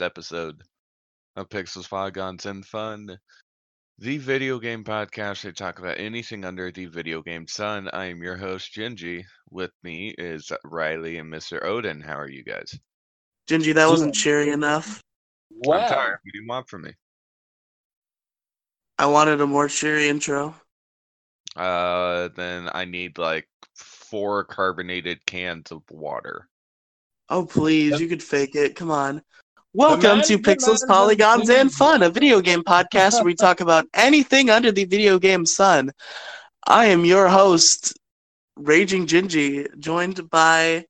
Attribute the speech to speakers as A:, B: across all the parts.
A: 81st episode of Pixels, Polygons, and Fun, the video game podcast. They talk about anything under the video game sun. I am your host, Gingy. With me is Riley and Mr. Odin. How are you guys?
B: Gingy, that wasn't cheery enough.
A: I'm tired. What do you want from me?
B: I wanted a more cheery intro.
A: Uh, then I need like four carbonated cans of water.
B: Oh, please,
C: Yep.
B: you could fake it. Come on. Welcome to Pixels, Polygons, and Fun, a video game podcast where we talk about anything under the video game sun. I am your host, Raging Gingy, joined by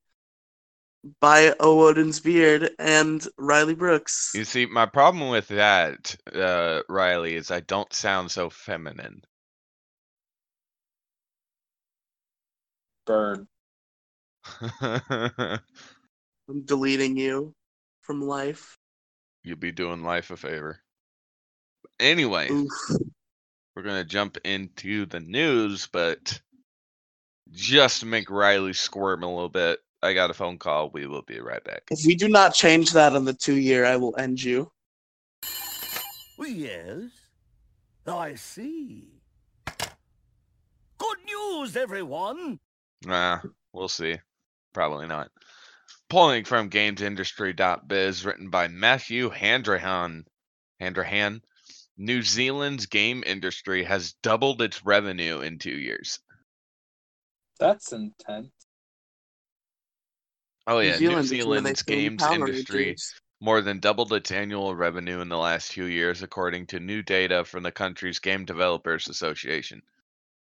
B: by Odin's Beard and Riley Brooks.
A: You see, my problem with that, uh, Riley, is I don't sound so feminine.
C: Burn.
B: I'm deleting you from life.
A: You'll be doing life a favor. Anyway,
B: Oof.
A: we're gonna jump into the news, but just to make Riley squirm a little bit, I got a phone call. We will be right back.
B: If we do not change that on the two year, I will end you.
D: Yes, I see. Good news, everyone!
A: Nah, we'll see. Probably not. Pulling from GamesIndustry.biz, written by Matthew Handrahan. Handrahan. New Zealand's game industry has doubled its revenue in two years.
C: That's intense.
A: Oh yeah, New
B: Zealand is where they
A: Zealand's games industry
B: Rangers.
A: more than doubled its annual revenue in the last two years, according to new data from the country's Game Developers Association.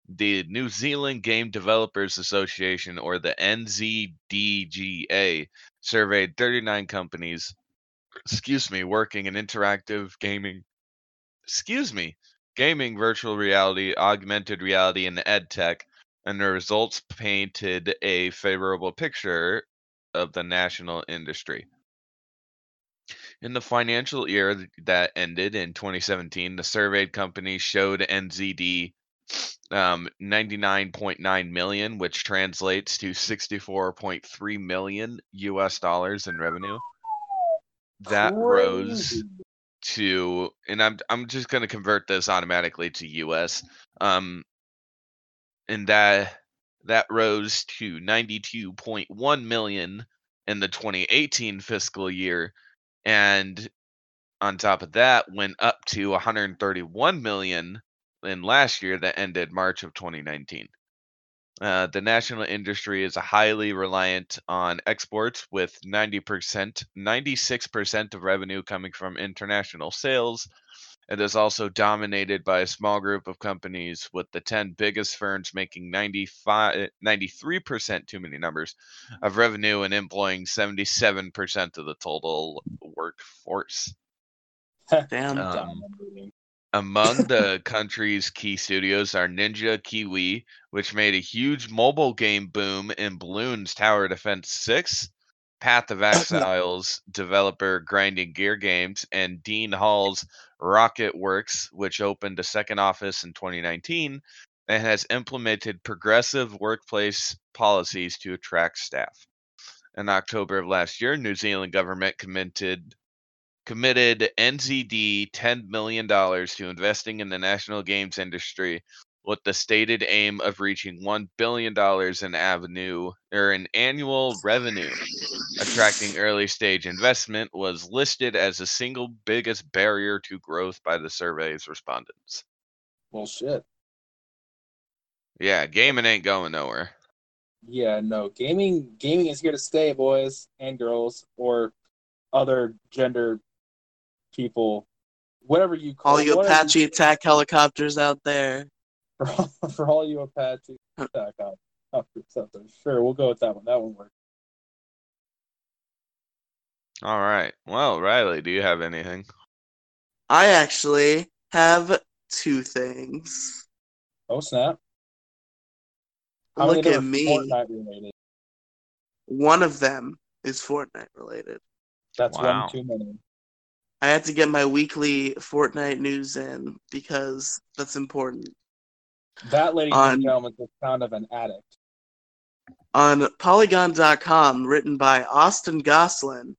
A: The New Zealand Game Developers Association, or the NZDGA, surveyed 39 companies, excuse me, working in interactive gaming, excuse me, gaming, virtual reality, augmented reality, and ed tech, and the results painted a favorable picture of the national industry. In the financial year that ended in 2017, the surveyed companies showed NZD um, 99.9 million, which translates to 64.3 million US dollars in revenue. That rose to, and I'm I'm just going to convert this automatically to US. Um, and that that rose to 92.1 million in the 2018 fiscal year and on top of that went up to 131 million in last year that ended March of 2019. Uh, the national industry is highly reliant on exports, with 90%, 96% of revenue coming from international sales. It is also dominated by a small group of companies, with the 10 biggest firms making 95, 93%, too many numbers, of revenue and employing 77% of the total workforce.
B: Damn.
A: Um,
C: Dominating.
A: Among the country's key studios are Ninja Kiwi, which made a huge mobile game boom in Bloons Tower Defense 6, Path of Exiles developer Grinding Gear Games, and Dean Hall's RocketWerkz, which opened a second office in 2019 and has implemented progressive workplace policies to attract staff. In October of last year, New Zealand government committed committed NZD $10 million to investing in the national games industry with the stated aim of reaching $1 billion in avenue or in annual revenue. Attracting early stage investment was listed as the single biggest barrier to growth by the survey's respondents.
C: Well, shit.
A: Yeah, gaming ain't going nowhere.
C: Yeah, no. Gaming gaming is here to stay, boys and girls, or other gender people, whatever you call it.
B: All you
C: whatever
B: Apache attack helicopters out there.
C: for, all- for all you Apache attack helicopters out there. Sure, we'll go with that one. That one works.
A: All right. Well, Riley, do you have anything?
B: I actually have two things.
C: Oh snap! How
B: Look at me. One of them is Fortnite related.
C: That's
A: Wow.
C: one too many.
B: I had to get my weekly Fortnite news in because that's important.
C: That, ladies
B: On-
C: and gentlemen, is the sound of an addict.
B: On Polygon.com, written by Austin Goslin,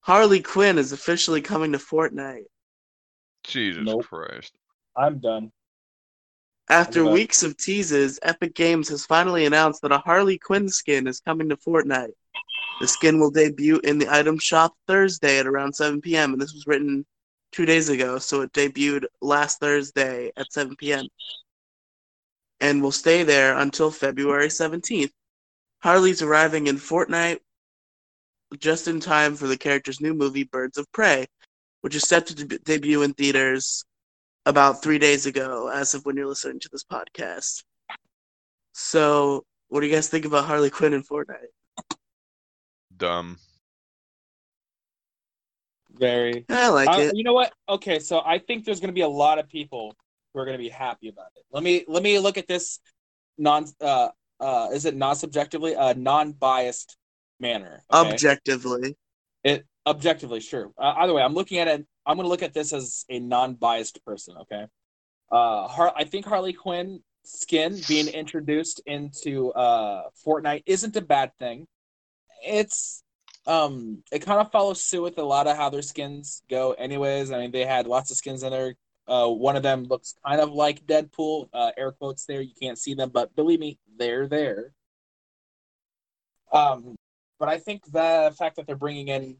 B: Harley Quinn is officially coming to Fortnite.
A: Jesus
C: Nope.
A: Christ.
C: I'm done.
B: After
C: Look at that.
B: weeks of teases, Epic Games has finally announced that a Harley Quinn skin is coming to Fortnite. The skin will debut in the item shop Thursday at around 7 p.m., and this was written two days ago, so it debuted last Thursday at 7 p.m. and will stay there until February 17th. Harley's arriving in Fortnite just in time for the character's new movie, Birds of Prey, which is set to deb- debut in theaters about three days ago, as of when you're listening to this podcast. So, what do you guys think about Harley Quinn in Fortnite?
A: Dumb.
C: Very.
B: I like
C: I-
B: it.
C: you know what? Okay, so I think there's going to be a lot of people who are going to be happy about it. Let me let me look at this non uh uh is it non subjectively uh non biased manner. okay?
B: Objectively,
C: It objectively, sure. Uh, either way, I'm looking at it. I'm going to look at this as a non-biased person. Okay. Uh, Har- I think Harley Quinn skin being introduced into uh Fortnite isn't a bad thing. It's um, it kind of follows suit with a lot of how their skins go. Anyways, I mean, they had lots of skins in there. Uh, one of them looks kind of like Deadpool. Uh, air quotes there. You can't see them, but believe me, they're there. Um, but I think the fact that they're bringing in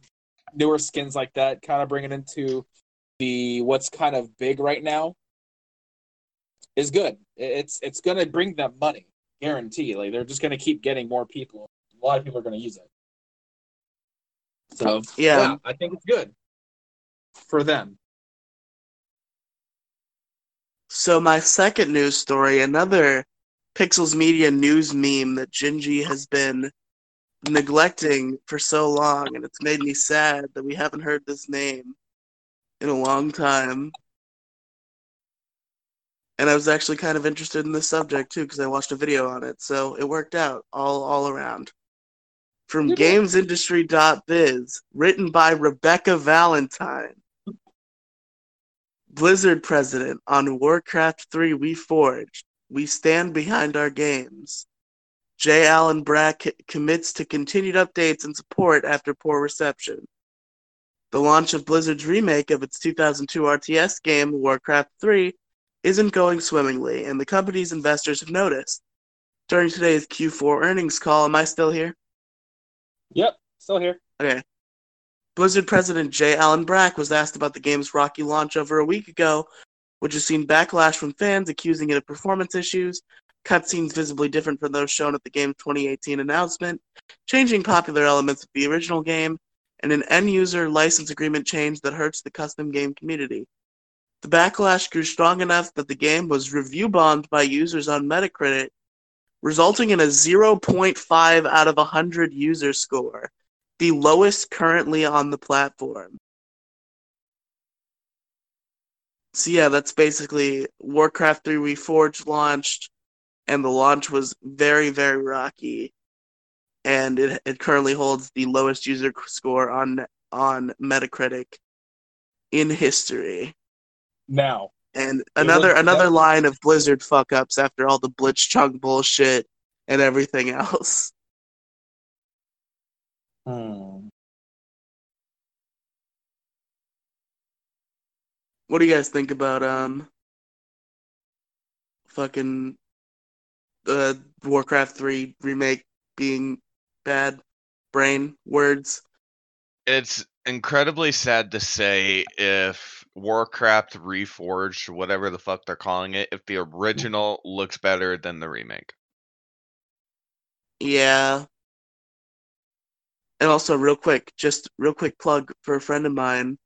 C: newer skins like that, kind of bringing into the what's kind of big right now, is good. It's it's going to bring them money, guarantee. Like they're just going to keep getting more people. A lot of people are going to use it. So oh,
B: Yeah.
C: yeah, I think it's good for them.
B: So my second news story, another Pixels Media news meme that Gingy has been neglecting for so long, and it's made me sad that we haven't heard this name in a long time. And I was actually kind of interested in this subject too because I watched a video on it, so it worked out all all around. From
C: mm-hmm.
B: GamesIndustry.biz, written by Rebecca Valentine. Blizzard president on Warcraft 3 Reforged. We stand behind our games. J. Allen Brack commits to continued updates and support after poor reception. The launch of Blizzard's remake of its 2002 RTS game, Warcraft 3, isn't going swimmingly, and the company's investors have noticed. During today's Q4 earnings call, am I still here?
C: Yep, still here.
B: Okay. Blizzard president J. Allen Brack was asked about the game's rocky launch over a week ago, which has seen backlash from fans accusing it of performance issues, cutscenes visibly different from those shown at the game's 2018 announcement, changing popular elements of the original game, and an end user license agreement change that hurts the custom game community. The backlash grew strong enough that the game was review bombed by users on Metacritic, resulting in a 0.5 out of 100 user score the lowest currently on the platform. So yeah, that's basically Warcraft 3 Reforged launched, and the launch was very, very rocky, and it it currently holds the lowest user score on on Metacritic in history.
C: Now,
B: And another another
C: def-
B: line of Blizzard fuck ups after all the Blitzchung bullshit and everything else.
C: hmm.
B: What do you guys think about um fucking uh Warcraft 3 remake being bad brain words?
A: It's incredibly sad to say if Warcraft Reforged, whatever the fuck they're calling it, if the mm-hmm. original looks better than the remake.
B: Yeah. And also, real quick, just real quick plug for a friend of mine.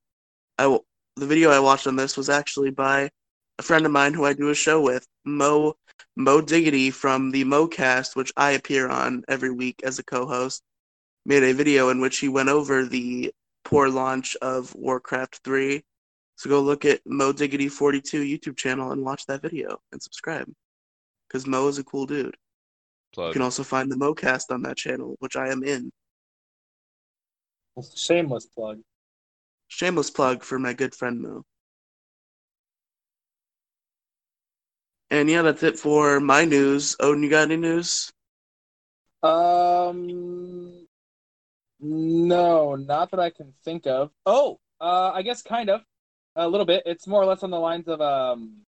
B: I w- the video I watched on this was actually by a friend of mine who I do a show with, Mo Mo Diggity from the MoCast, which I appear on every week as a co-host. Made a video in which he went over the poor launch of Warcraft 3. So go look at Mo Diggity 42 YouTube channel and watch that video and subscribe. Because Mo is a cool dude.
A: Plug.
B: You can also find the MoCast on that channel, which I am in.
C: Shameless plug.
B: Shameless plug for my good friend Mo. And yeah, that's it for my news. Odin, you got any news?
C: Um, no, not that I can think of. Oh, uh, I guess kind of a little bit. It's more or less on the lines of um,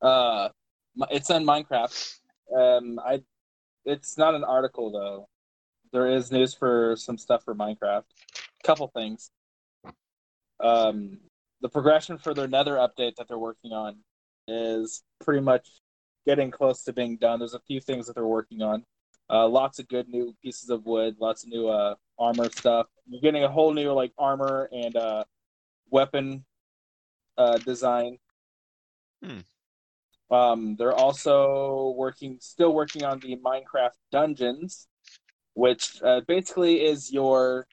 C: uh, it's on Minecraft. Um, I, it's not an article though. There is news for some stuff for Minecraft. A Couple things. Um, the progression for their Nether update that they're working on is pretty much getting close to being done. There's a few things that they're working on. Uh, lots of good new pieces of wood, lots of new uh, armor stuff. You're getting a whole new like armor and uh, weapon uh, design.
A: Hmm.
C: Um, they're also working, still working on the Minecraft dungeons, which uh, basically is your,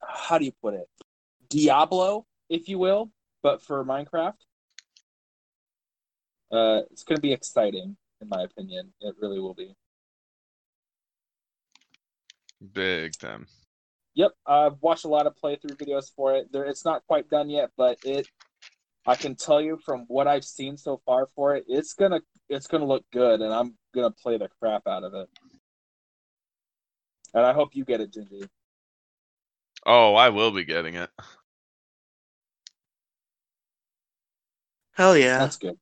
C: how do you put it, Diablo, if you will, but for Minecraft. Uh, it's going to be exciting, in my opinion. It really will be.
A: Big time.
C: Yep, I've watched a lot of playthrough videos for it. There, it's not quite done yet, but it. I can tell you from what I've seen so far for it, it's gonna it's gonna look good, and I'm gonna play the crap out of it. And I hope you get it, Gingy.
A: Oh, I will be getting it.
B: Hell yeah.
C: That's good.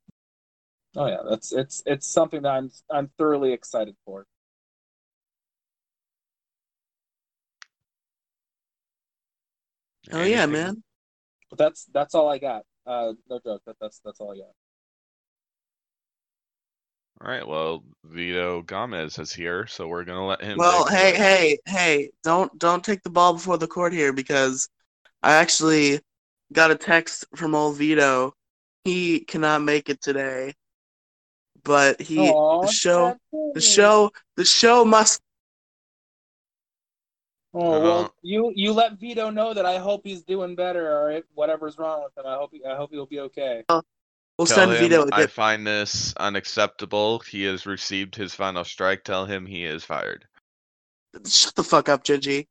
C: Oh yeah, that's it's it's something that I'm I'm thoroughly excited for.
B: Hell yeah, man.
C: But that's that's all I got. Uh, no joke. That, that's that's all I got.
A: All right. Well, Vito Gomez is here, so we're gonna let him.
B: Well,
A: take it
B: hey, hey, hey, don't don't take the ball before the court here because I actually got a text from old Vito. He cannot make it today. But he
C: Aw,
B: the show the show the show must
C: Oh well, you you let Vito know that I hope he's doing better. All right, whatever's wrong with him, I hope he, I hope he'll be okay.
B: Oh, we'll
A: Tell
B: send
A: him
B: Vito a
A: I
B: gift.
A: find this unacceptable. He has received his final strike. Tell him he is fired.
B: Shut the fuck up, Gigi.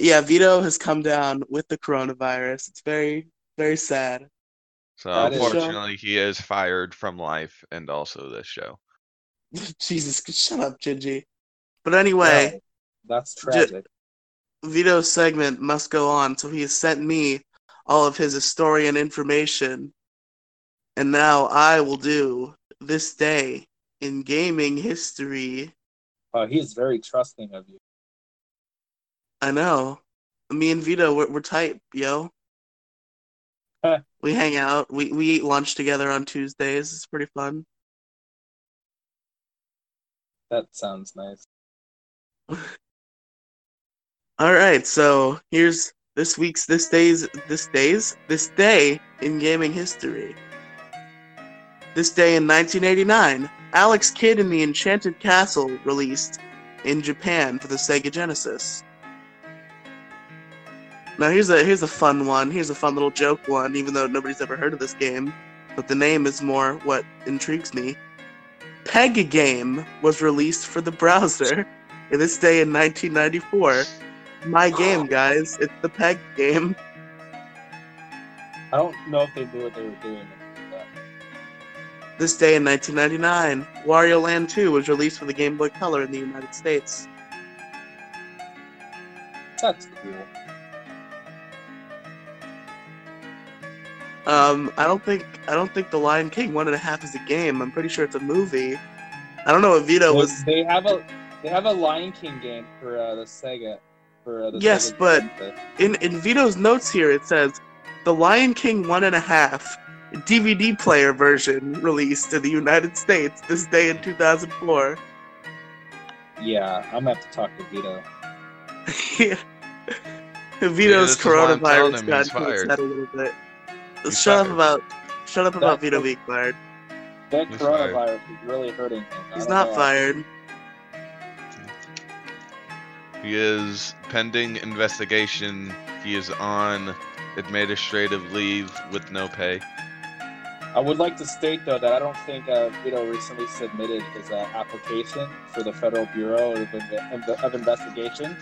B: Yeah, Vito has come down with the coronavirus. It's very, very sad.
A: So
C: That is-
A: unfortunately, he is fired from life and also this show.
B: Jesus, shut up, Gigi. But anyway,
C: No, that's tragic.
B: Vito's segment must go on, so he has sent me all of his historian information. And now I will do this day in gaming history.
C: Oh, he's very trusting of you.
B: I know. Me and Vito, we're, we're tight, yo.
C: Huh.
B: We hang out. We, we eat lunch together on Tuesdays. It's pretty fun.
C: That sounds nice.
B: All right, so here's this week's this day's this day's this day in gaming history. This day in 1989, Alex Kidd in the Enchanted Castle released in Japan for the Sega Genesis. Now here's a here's a fun one. Here's a fun little joke one, even though nobody's ever heard of this game, but the name is more what intrigues me. Peg Game was released for the browser in this day in 1994 my game, guys. It's the peg game.
C: I don't know if they knew what they were doing.
B: This day in 1999, Wario Land 2 was released for the Game Boy Color in the United States.
C: That's cool.
B: Um, I don't think I don't think The Lion King one and a half is a game. I'm pretty sure it's a movie. I don't know what Vito was.
C: They have a they have a Lion King game for uh, the Sega. For uh, the
B: Yes, but- In in Vito's notes here, it says the Lion King one and a half DVD player version released in the United States this day in 2004.
C: yeah, I'm gonna have to talk to Vito.
B: yeah. Vito's
A: is why I'm telling
B: coronavirus
A: him
B: got
A: he's
B: into his
A: fired.
B: head a little bit.
A: He's
B: shut up about shut up about Vito
C: what-
B: being fired.
C: That
A: He's fired.
C: coronavirus is really hurting him.
B: He's
C: don't
B: not
C: know.
B: fired.
A: He is pending investigation. He is on administrative leave with no pay.
C: I would like to state though that I don't think uh, Vito recently submitted his uh, application for the Federal Bureau of, Inve- of Investigation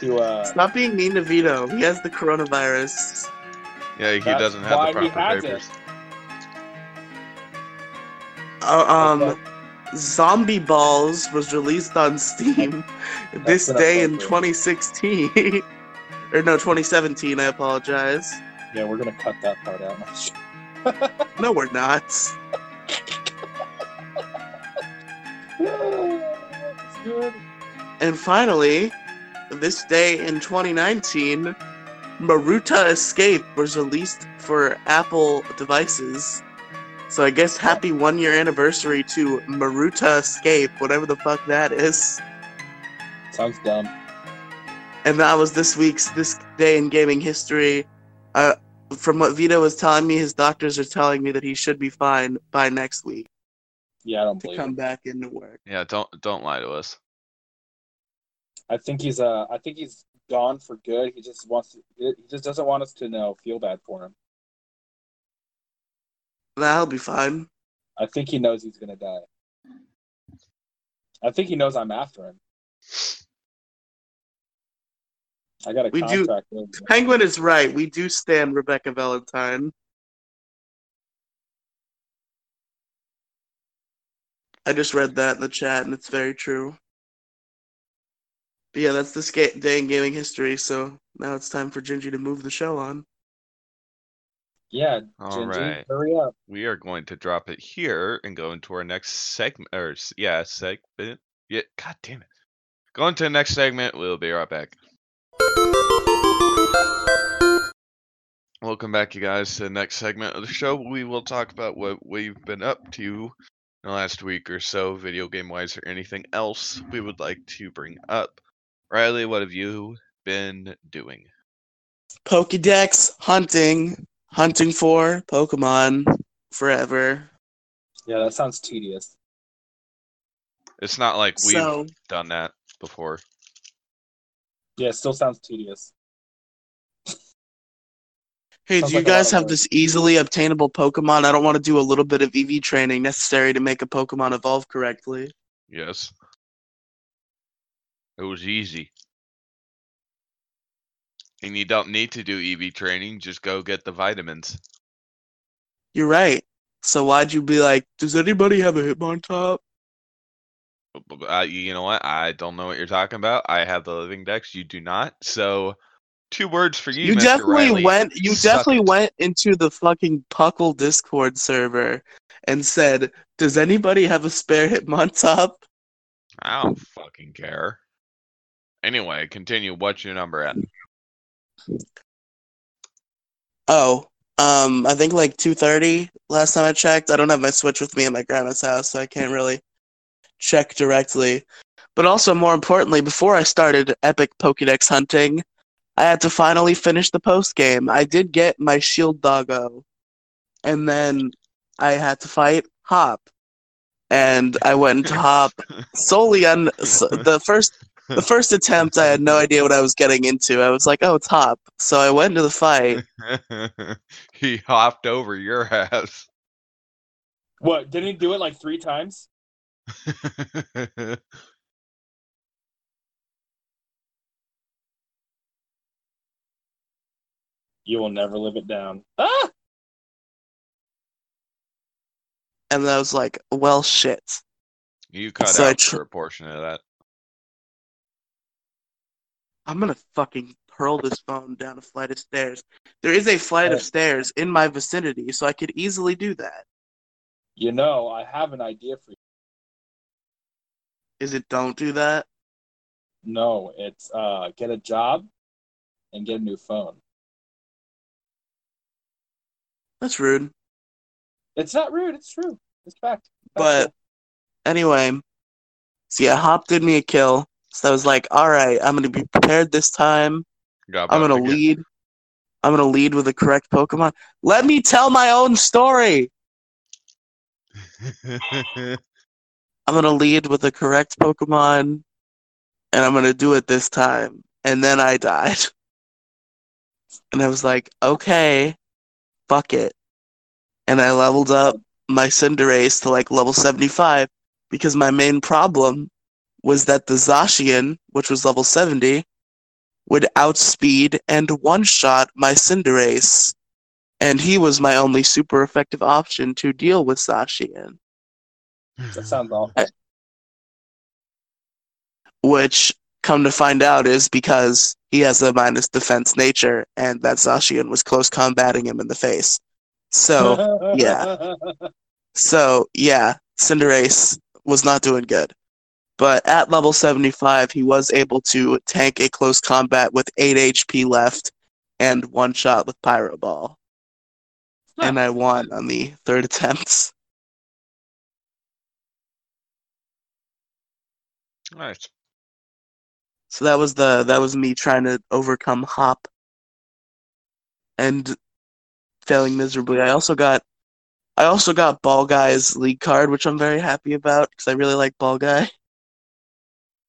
C: to. Uh,
B: Stop being mean to Vito. He has the coronavirus.
A: Yeah, he
C: That's
A: doesn't have
C: why
A: the
C: he
A: proper
C: has it.
A: papers.
B: Uh, um, Zombie Balls was released on Steam this day in 2016. or no, 2017. I apologize.
C: yeah, we're gonna cut that part out.
B: No, we're not. And finally, this day in 2019, Maruta Escape was released for Apple devices. So I guess happy one year anniversary to Maruta Escape, whatever the fuck that is.
C: Sounds dumb.
B: And that was this week's this day in gaming history. Uh, from what Vito was telling me, his doctors are telling me that he should be fine by next week
C: Yeah, I don't
B: to
C: believe.
B: come
C: It.
B: back into work.
A: Yeah, don't don't lie to us.
C: I think he's uh, I think he's gone for good. He just wants to. He just doesn't want us to know feel bad for him.
B: That'll be fine.
C: I think he knows he's gonna die. I think he knows I'm after him. I got a
B: We do-
C: contract. him.
B: Penguin is right. We do stand Rebecca Valentine. I just read that in the chat, and it's very true. But yeah, that's this ga- day in gaming history. So now it's time for Gingy to move the show on.
C: Yeah,
A: All
C: Gingy,
A: right,
C: hurry up.
A: we are going to drop it here and go into our next segment. Or yeah, segment. Yeah, god damn it. Going to the next segment. We'll be right back. Welcome back, you guys, to the next segment of the show. We will talk about what we've been up to in the last week or so, video game wise, or anything else we would like to bring up. Riley, what have you been doing?
B: Pokedex hunting, hunting for Pokemon forever.
C: Yeah, that sounds tedious.
A: It's not like we've
B: So
A: done that before.
C: Yeah, it still sounds tedious.
B: Hey,
C: Sounds
B: do you
C: like
B: guys have this easily obtainable Pokemon? I don't want to do a little bit of EV training necessary to make a Pokemon evolve correctly.
A: Yes. It was easy. And you don't need to do EV training, just go get the vitamins.
B: You're right. So why'd you be like, does anybody have a Hitmontop?
A: Uh, you know what? I don't know what you're talking about. I have the living dex. You do not. So, two words for you.
B: You
A: Mr.
B: definitely
A: Riley.
B: went you
A: Suck
B: definitely
A: it.
B: went into the fucking Puckle Discord server and said, Does anybody have a spare Hitmontop?
A: I don't fucking care. Anyway, continue. What's your number at?
B: Oh, um, I think like two thirty last time I checked. I don't have my Switch with me at my grandma's house, so I can't really check directly. But also, more importantly, before I started epic Pokédex hunting, I had to finally finish the post game. I did get my Shield Doggo, and then I had to fight Hop, and I went to Hop solely on the first the first attempt. I had no idea what I was getting into. I was like, "Oh, top." So I went into the fight.
A: he hopped over your ass.
C: What? Didn't he do it like three times? You will never live it down. Ah!
B: and I was like, "Well, shit."
A: you cut
B: So I
A: out
B: tr-
A: for a portion of that.
B: I'm gonna fucking hurl this phone down a flight of stairs. There is a flight of stairs in my vicinity, so I could easily do that.
C: You know, I have an idea for you.
B: Is it don't do that?
C: No, it's uh, get a job and get a new phone.
B: That's rude.
C: It's not rude. It's true. It's fact.
B: But anyway, see, yeah, Hop did me a kill. So I was like, all right, I'm gonna be prepared this time. I'm gonna
A: to
B: lead. I'm gonna lead with the correct Pokemon. Let me tell my own story. I'm gonna lead with the correct Pokemon, and I'm gonna do it this time. And then I died. And I was like, okay, fuck it. And I leveled up my Cinderace to like level 75 because my main problem was that the Zacian, which was level 70, would outspeed and one shot my Cinderace. And he was my only super effective option to deal with Zacian.
C: that sounds awful.
B: Uh, which come to find out is because he has a minus defense nature and that Zacian was close combating him in the face. So yeah. so yeah, Cinderace was not doing good. But at level 75, he was able to tank a close combat with 8 HP left and one shot with Pyro Ball. And I won on the third attempt.
A: nice.
B: So that was the that was me trying to overcome Hop and failing miserably. I also got I also got Ball Guy's league card, which I'm very happy about because I really like Ball Guy.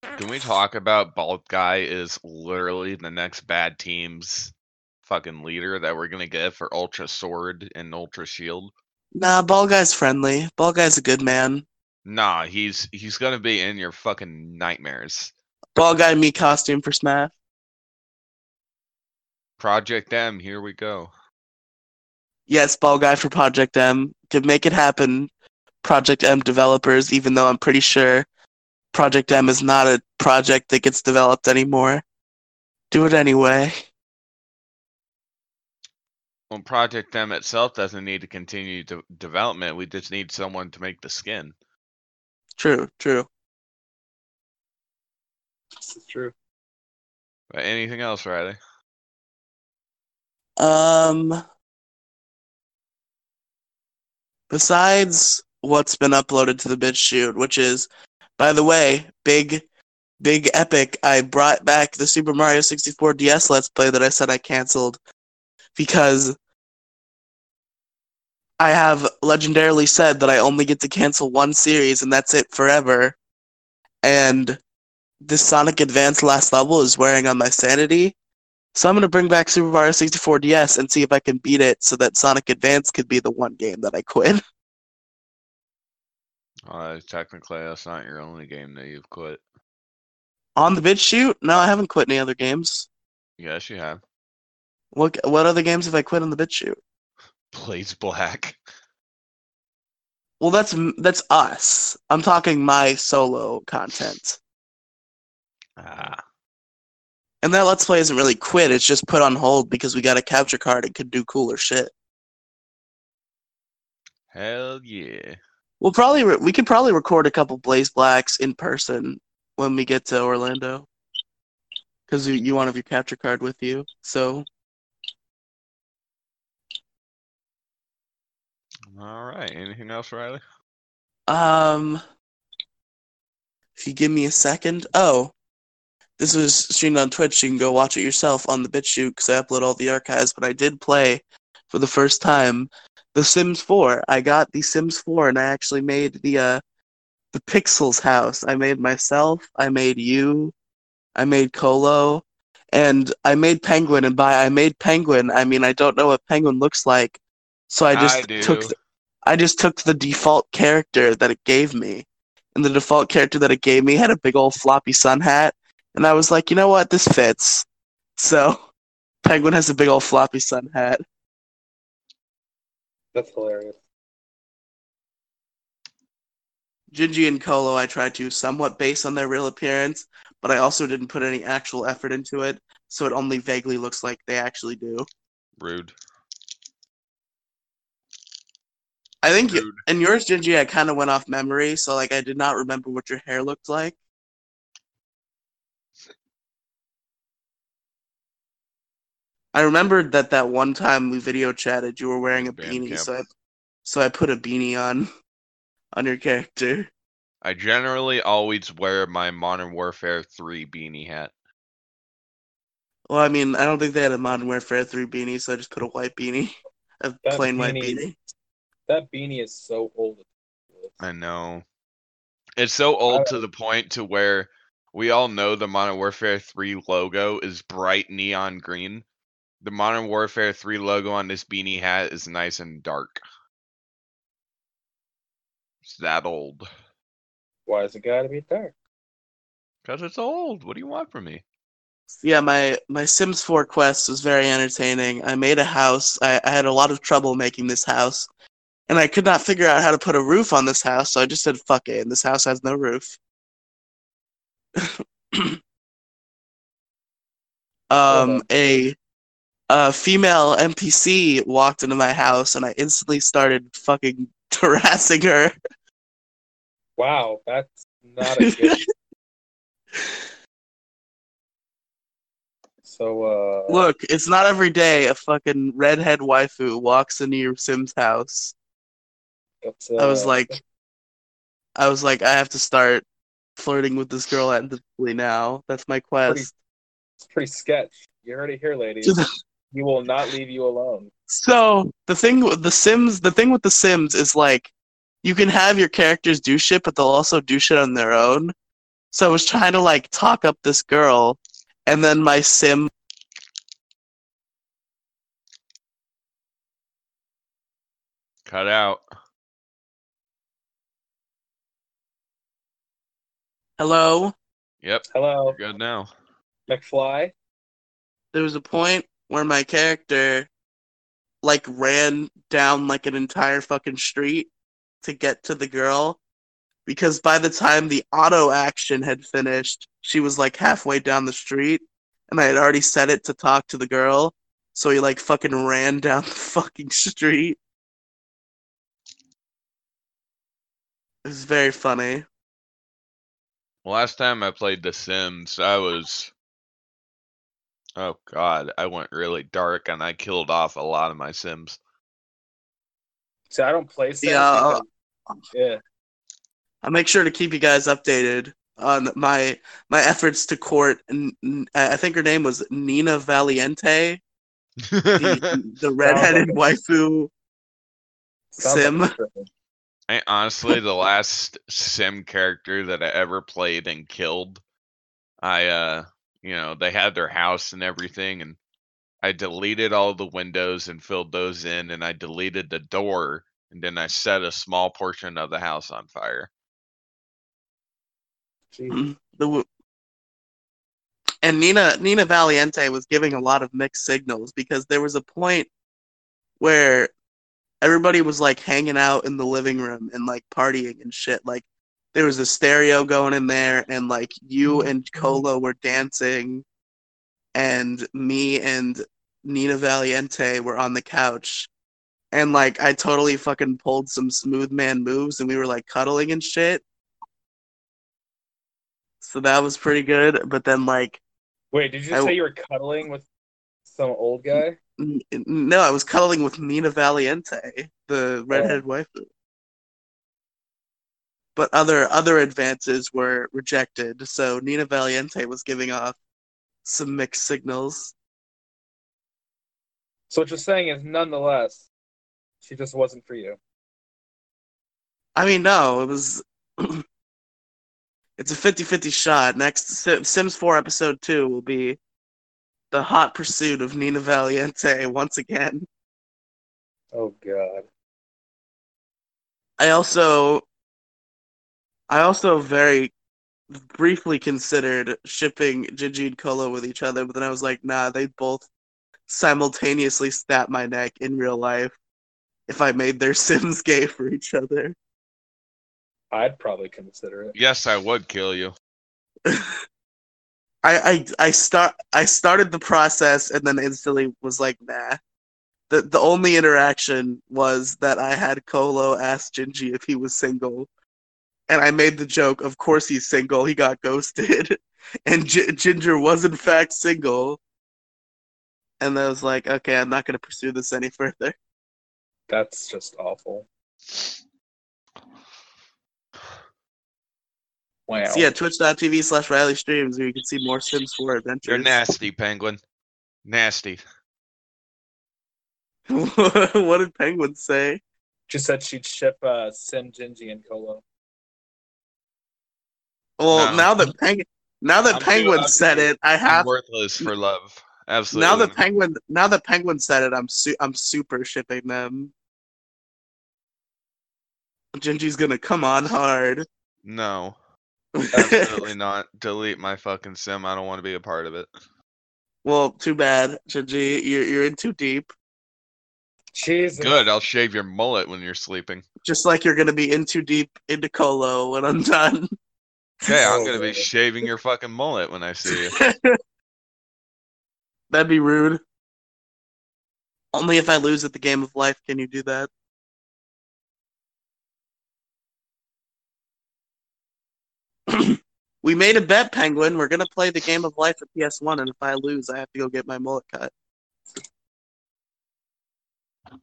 A: Can we talk about Bald Guy is literally the next bad team's fucking leader that we're gonna get for Ultra Sword and Ultra Shield?
B: Nah, Ball Guy's friendly. Ball Guy's a good man.
A: Nah, he's he's gonna be in your fucking nightmares.
B: Ball Guy me costume for Smash.
A: Project M, here we go.
B: Yes, Ball Guy for Project M. Could make it happen, Project M developers, even though I'm pretty sure Project M is not a project that gets developed anymore. Do it anyway.
A: Well, Project M itself doesn't need to continue de- development. We just need someone to make the skin.
B: True, true.
C: This is true.
A: But anything else, Riley?
B: Um, besides what's been uploaded to the BitChute, which is, by the way, big, big epic. I brought back the Super Mario 64 DS Let's Play that I said I canceled because I have legendarily said that I only get to cancel one series and that's it forever. And this Sonic Advance last level is wearing on my sanity. So I'm gonna bring back Super Mario 64 DS and see if I can beat it so that Sonic Advance could be the one game that I quit.
A: Uh, technically, that's not your only game that you've quit.
B: On the BitChute? No, I haven't quit any other games.
A: Yes, you have.
B: What what other games have I quit on the BitChute?
A: Blaze Black.
B: Well, that's that's us. I'm talking my solo content.
A: Ah,
B: And that Let's Play isn't really quit, it's just put on hold because we got a capture card and could do cooler shit.
A: hell yeah.
B: We'll probably re- we could probably record a couple Blaze Blacks in person when we get to Orlando. Because you, you want to have your capture card with you. So
A: All right. Anything else, Riley?
B: Um, if you give me a second. Oh, this was streamed on Twitch. You can go watch it yourself on the BitChute because I upload all the archives. But I did play for the first time The Sims 4. I got The Sims 4, and I actually made the uh the Pixels house. I made myself. I made you. I made Colo, and I made Penguin. And by I made Penguin, I mean I don't know what Penguin looks like, so I just
A: I
B: took. The, I just took the default character that it gave me. And the default character that it gave me had a big old floppy sun hat. And I was like, you know what? This fits. So, Penguin has a big old floppy sun hat.
C: That's hilarious.
B: Gingy and Colo, I tried to somewhat base on their real appearance, but I also didn't put any actual effort into it. So it only vaguely looks like they actually do.
A: Rude.
B: I think
A: Rude.
B: in yours, Gingy, I kind of went off memory. So, like, I did not remember what your hair looked like. I remembered that that one time we video chatted, you were wearing a
A: Band
B: beanie,
A: camp.
B: so I, so I put a beanie on, on your character.
A: I generally always wear my Modern Warfare 3 beanie hat.
B: Well, I mean, I don't think they had a Modern Warfare 3 beanie, so I just put a white beanie, a
C: That
B: plain white
C: beanie-
B: beanie.
C: That beanie is so old.
A: I know. It's so old to the point to where we all know the Modern Warfare 3 logo is bright neon green. The Modern Warfare 3 logo on this beanie hat is nice and dark. It's that old.
C: Why is it gotta be dark?
A: Because it's old. What do you want from me?
B: Yeah, my my Sims 4 quest was very entertaining. I made a house. I, I had a lot of trouble making this house, and I could not figure out how to put a roof on this house. So I just said, "Fuck it." And this house has no roof. um, a a female NPC walked into my house, and I instantly started fucking harassing her.
C: Wow, that's not a good. so, uh,
B: Look, it's not every day a fucking redhead waifu walks into your Sims house.
C: it's,
B: I was
C: uh,
B: like, I was like, I have to start flirting with this girl actively now. That's my quest.
C: it's pretty sketch. You heard it here, ladies. He will not leave you alone.
B: So the thing with the Sims, the thing with the Sims is like, you can have your characters do shit, but they'll also do shit on their own. So I was trying to like talk up this girl, and then my Sim.
A: Cut out.
B: Hello.
A: Yep.
C: Hello,
A: Good now.
C: McFly.
B: There was a point where my character, like, ran down like an entire fucking street to get to the girl, because by the time the auto action had finished, she was like halfway down the street, and I had already set it to talk to the girl. So he like fucking ran down the fucking street. It was very funny.
A: Last time I played The Sims, I was. Oh god, I went really dark and I killed off a lot of my Sims.
C: See, I don't play Sims.
B: Yeah, uh,
C: because- yeah.
B: I'll make sure to keep you guys updated on my my efforts to court. N- N- I think her name was Nina Valiente, the, the redheaded waifu
C: Sounds
B: Sim.
C: a.
A: I honestly, the last sim character that I ever played and killed, I uh, you know, they had their house and everything, and I deleted all the windows and filled those in, and I deleted the door, and then I set a small portion of the house on fire.
C: Jeez.
B: Mm-hmm. the and Nina Nina Valiente was giving a lot of mixed signals because there was a point where everybody was like hanging out in the living room and like partying and shit. Like there was a stereo going in there, and like you mm-hmm. and Colo were dancing, and me and Nina Valiente were on the couch. And like I totally fucking pulled some smooth man moves and we were like cuddling and shit. So that was pretty good. But then like
C: Wait, did you
B: I-
C: say you were cuddling with some old guy?
B: n- no, I was cuddling with Nina Valiente, the oh. redheaded waifu. But other other advances were rejected, so Nina Valiente was giving off some mixed signals.
C: So what you're saying is, nonetheless, she just wasn't for you.
B: I mean, no, it was. it's a 50 50 shot. Next, Sims 4 Episode 2 will be the hot pursuit of Nina Valiente once again.
C: Oh God.
B: I also. I also very briefly considered shipping Gigi and Colo with each other, but then I was like, nah, they both simultaneously snap my neck in real life if I made their Sims gay for each other.
C: I'd probably consider it.
A: Yes, I would kill you.
B: I, I I start I started the process and then instantly was like, nah. The the only interaction was that I had Colo ask Gingy if he was single. And I made the joke, of course he's single, he got ghosted. And G- Ginger was in fact single. and I was like, okay, I'm not gonna pursue this any further.
C: That's just awful. Wow.
B: So yeah, twitch.tv slash Riley streams where you can see more Sims 4 adventures.
A: You're nasty, Penguin. Nasty.
B: what did Penguin say?
C: She said she'd ship uh, Sim, Gingy, and Colo.
B: Well,
A: No.
B: now that Penguin now that
A: I'm
B: Penguin
A: I'm
B: said it, I
A: I'm
B: have
A: worthless for love. Absolutely.
B: now that Penguin now that Penguin said it, I'm su- I'm super shipping them. Gingy's gonna come on hard.
A: no, absolutely not. Delete my fucking sim. I don't want to be a part of it.
B: well, too bad, Gingy. You're you're in too deep.
C: Jesus.
A: Good. I'll shave your mullet when you're sleeping.
B: Just like you're gonna be in too deep into Colo when I'm done.
A: Okay, I'm
C: Oh,
A: gonna be shaving your fucking mullet when I see you.
B: That'd be rude. Only if I lose at the game of life can you do that. we made a bet, Penguin. We're gonna play the game of life at PS1, and if I lose, I have to go get my mullet cut.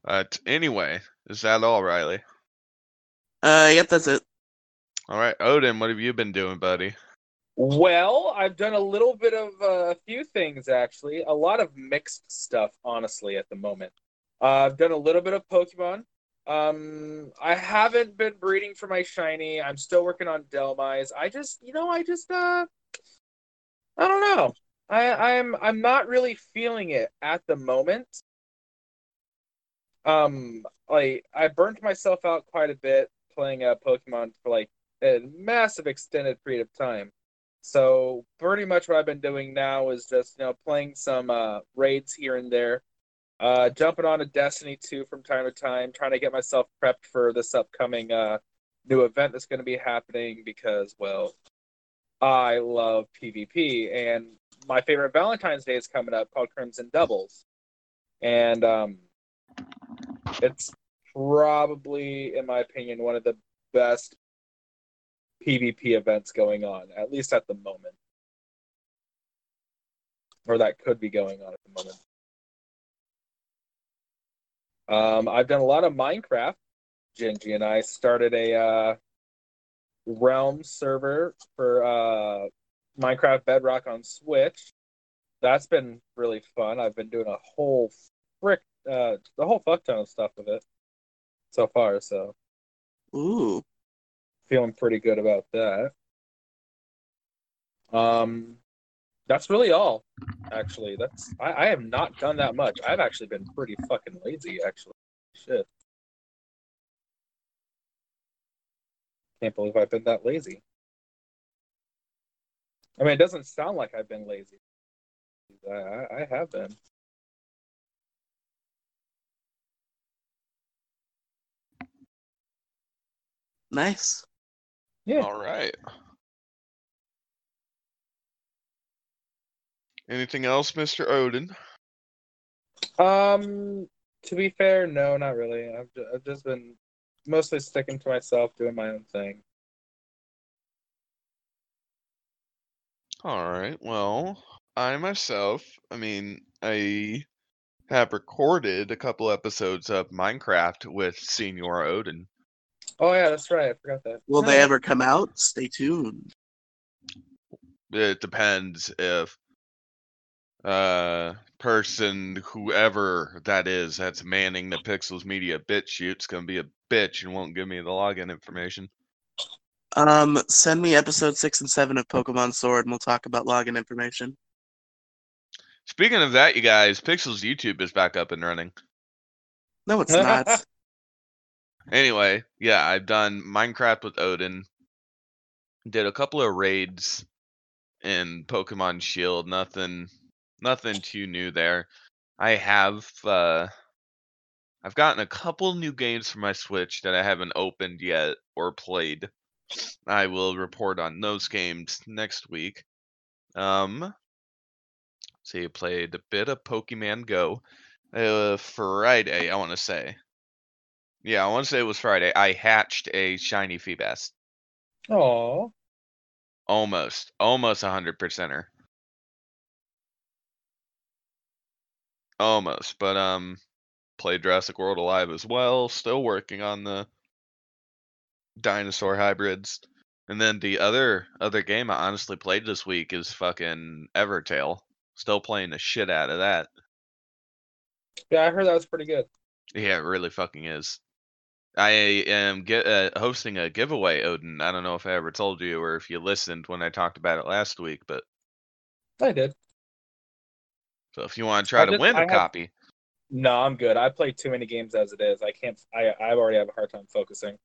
A: But anyway, is that all, Riley?
B: Uh, yep, that's it.
A: All right, Odin, what have you been doing, buddy?
C: Well, I've done a little bit of uh, a few things actually. A lot of mixed stuff, honestly, at the moment. Uh, I've done a little bit of Pokemon. Um, I haven't been breeding for my shiny. I'm still working on Dhelmise. I just, you know, I just, uh, I don't know. I, I'm, I'm not really feeling it at the moment. Um, like I burnt myself out quite a bit playing uh, Pokemon for like a massive extended period of time. So pretty much what I've been doing now is just you know playing some uh, raids here and there, uh, jumping on a Destiny 2 from time to time, trying to get myself prepped for this upcoming uh, new event that's going to be happening because well, I love PvP and my favorite Valentine's Day is coming up called Crimson Doubles, and um, it's probably in my opinion one of the best PvP events going on, at least at the moment. Or that could be going on at the moment. Um, I've done a lot of Minecraft. Gingy and I started a uh, Realm server for uh, Minecraft Bedrock on Switch. That's been really fun. I've been doing a whole frick, uh, the whole fuck ton of stuff with it so far. So
B: Ooh,
C: feeling pretty good about that. Um, that's really all. Actually, that's I, I have not done that much. I've actually been pretty fucking lazy. Actually, shit. Can't believe I've been that lazy. I mean, it doesn't sound like I've been lazy. I, I, I have been.
B: nice.
C: Yeah.
A: All right. Anything else, Mr. Odin?
C: Um, to be fair, no, not really. I've ju- I've just been mostly sticking to myself, doing my own thing.
A: All right. Well, I myself, I mean, I have recorded a couple episodes of Minecraft with Senior Odin.
C: Oh yeah, that's right. I forgot that.
B: Will they ever come out? Stay tuned.
A: It depends if uh person whoever that is that's manning the Pixels Media Bitchute's gonna be a bitch and won't give me the login information.
B: Um, send me episode six and seven of Pokemon Sword, and we'll talk about login information.
A: Speaking of that, you guys, Pixels YouTube is back up and running.
B: No, it's not.
A: Anyway, yeah, I've done Minecraft with Odin. Did a couple of raids in Pokemon Shield. Nothing, nothing too new there. I have, uh, I've gotten a couple new games for my Switch that I haven't opened yet or played. I will report on those games next week. Um, so you played a bit of Pokemon Go. Uh, Friday, I want to say. Yeah, I want to say it was Friday. I hatched a shiny Feebas.
C: Oh,
A: Almost. Almost a hundred percenter. Almost, but um, played Jurassic World Alive as well. Still working on the dinosaur hybrids. And then the other other game I honestly played this week is fucking Evertale. Still playing the shit out of that.
C: Yeah, I heard that was pretty good.
A: Yeah, it really fucking is. I am get, uh, hosting a giveaway, Odin. I don't know if I ever told you or if you listened when I talked about it last week, but
C: I did.
A: so if you want to try
C: I
A: to win
C: I
A: a
C: have-
A: copy,
C: No, I'm good. I play too many games as it is. I can't. I I already have a hard time focusing.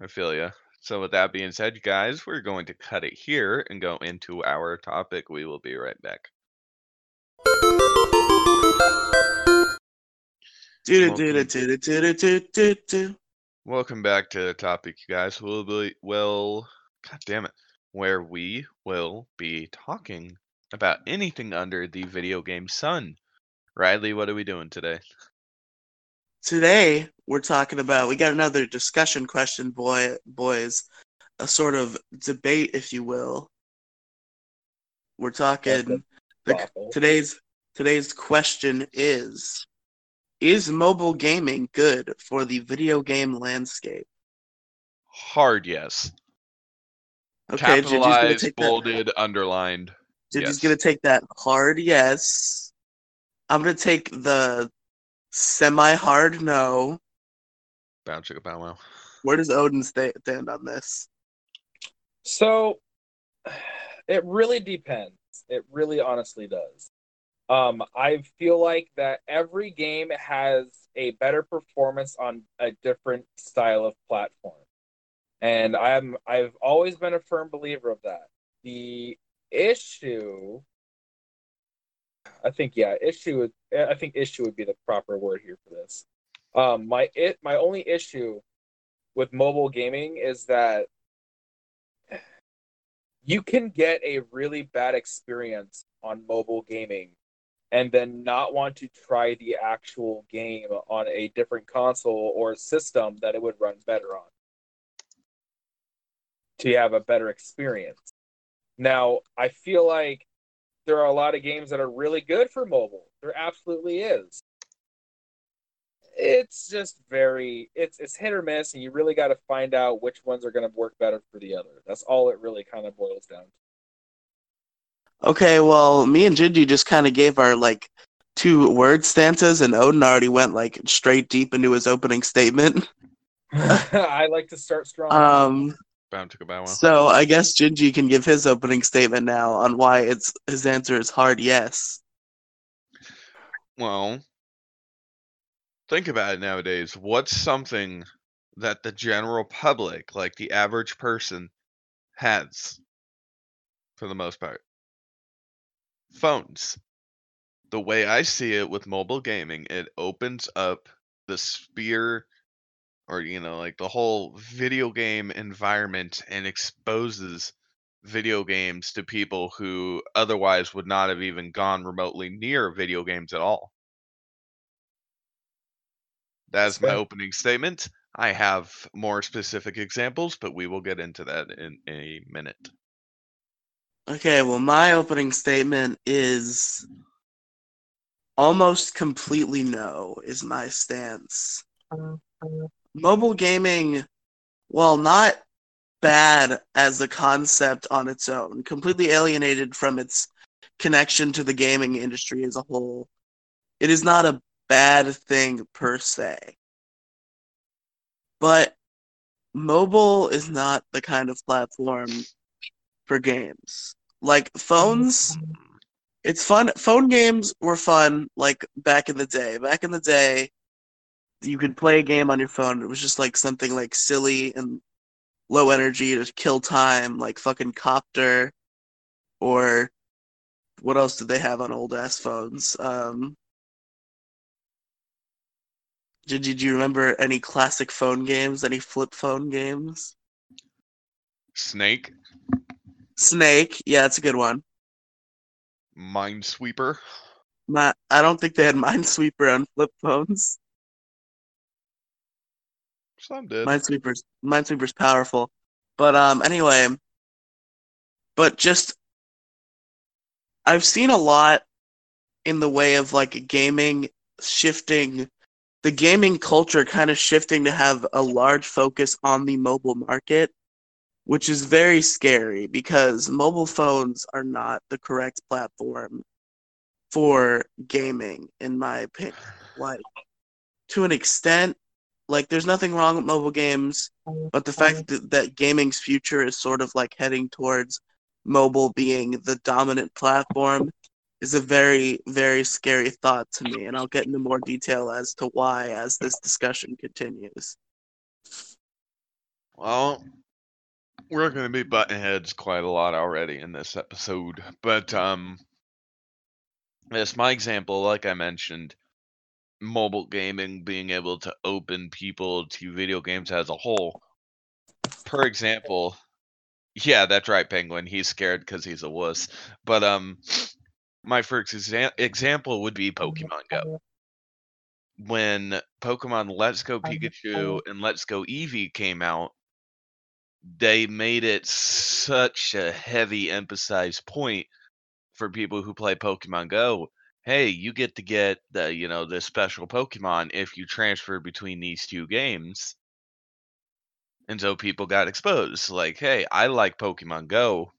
A: I feel ya. So with that being said, guys, we're going to cut it here and go into our topic. We will be right back.
B: Welcome.
A: Welcome back to the topic, you guys. We'll be well, god damn it, where we will be talking about anything under the video game sun. Riley, what are we doing today?
B: Today we're talking about we got another discussion question, boy boys, a sort of debate, if you will. We're talking the, today's today's question is is mobile gaming good for the video game landscape?
A: Hard yes.
B: Okay, Gingy's gonna
A: Capitalized,
B: take that.
A: bolded, underlined.
B: Gingy's
A: yes.
B: gonna take that hard yes. I'm gonna take the semi hard no.
A: Bow chicka bow wow.
B: Where does Odin stand on this?
C: So it really depends. It really honestly does. Um, I feel like that every game has a better performance on a different style of platform. And I'm I've always been a firm believer of that. The issue I think yeah, issue I think issue would be the proper word here for this. Um my it my only issue with mobile gaming is that you can get a really bad experience on mobile gaming and then not want to try the actual game on a different console or system that it would run better on to have a better experience. Now, I feel like there are a lot of games that are really good for mobile. There absolutely is. It's just very it's it's hit or miss and you really got to find out which ones are going to work better for the other. That's all it really kind of boils down to.
B: Okay, well, me and Gingy just kind of gave our like two word stances, and Odin already went like straight deep into his opening statement.
C: I like to start strong.
B: Um,
A: Bow chicka bow
B: so I guess Gingy can give his opening statement now on why it's his answer is hard yes.
A: Well, think about it nowadays. What's something that the general public, like the average person, has for the most part? Phones. The way I see it with mobile gaming, it opens up the sphere or, you know, like the whole video game environment and exposes video games to people who otherwise would not have even gone remotely near video games at all. That's my opening statement. I have more specific examples, but we will get into that in a minute.
B: Okay, well, my opening statement is almost completely no, is my stance. Mobile gaming, while not bad as a concept on its own, completely alienated from its connection to the gaming industry as a whole, it is not a bad thing per se. But mobile is not the kind of platform for games. Like phones, it's fun. Phone games were fun like back in the day. Back in the day, you could play a game on your phone. It was just like something like silly and low energy to kill time, like fucking Copter, or what else did they have on old ass phones? Um, did do you remember any classic phone games? Any flip phone games?
A: Snake,
B: Snake, yeah, it's a good one.
A: Minesweeper.
B: My, I don't think they had Minesweeper on flip phones.
A: Some did.
B: Minesweeper's Minesweeper's powerful. But um anyway, but just I've seen a lot in the way of like gaming shifting the gaming culture kind of shifting to have a large focus on the mobile market which is very scary because mobile phones are not the correct platform for gaming in my opinion. Like to an extent like there's nothing wrong with mobile games but the fact that, that gaming's future is sort of like heading towards mobile being the dominant platform is a very very scary thought to me and i'll get into more detail as to why as this discussion continues.
A: Well, we're going to be butting heads quite a lot already in this episode, but um, as my example, like I mentioned, mobile gaming being able to open people to video games as a whole. Per example, yeah, that's right, Penguin. He's scared because he's a wuss. But um, my first exa- example would be Pokemon Go. When Pokemon Let's Go Pikachu and Let's Go Eevee came out, they made it such a heavy emphasized point for people who play Pokemon Go. Hey, you get to get the you know the special Pokemon if you transfer between these two games. And so people got exposed. Like, hey, I like Pokemon Go.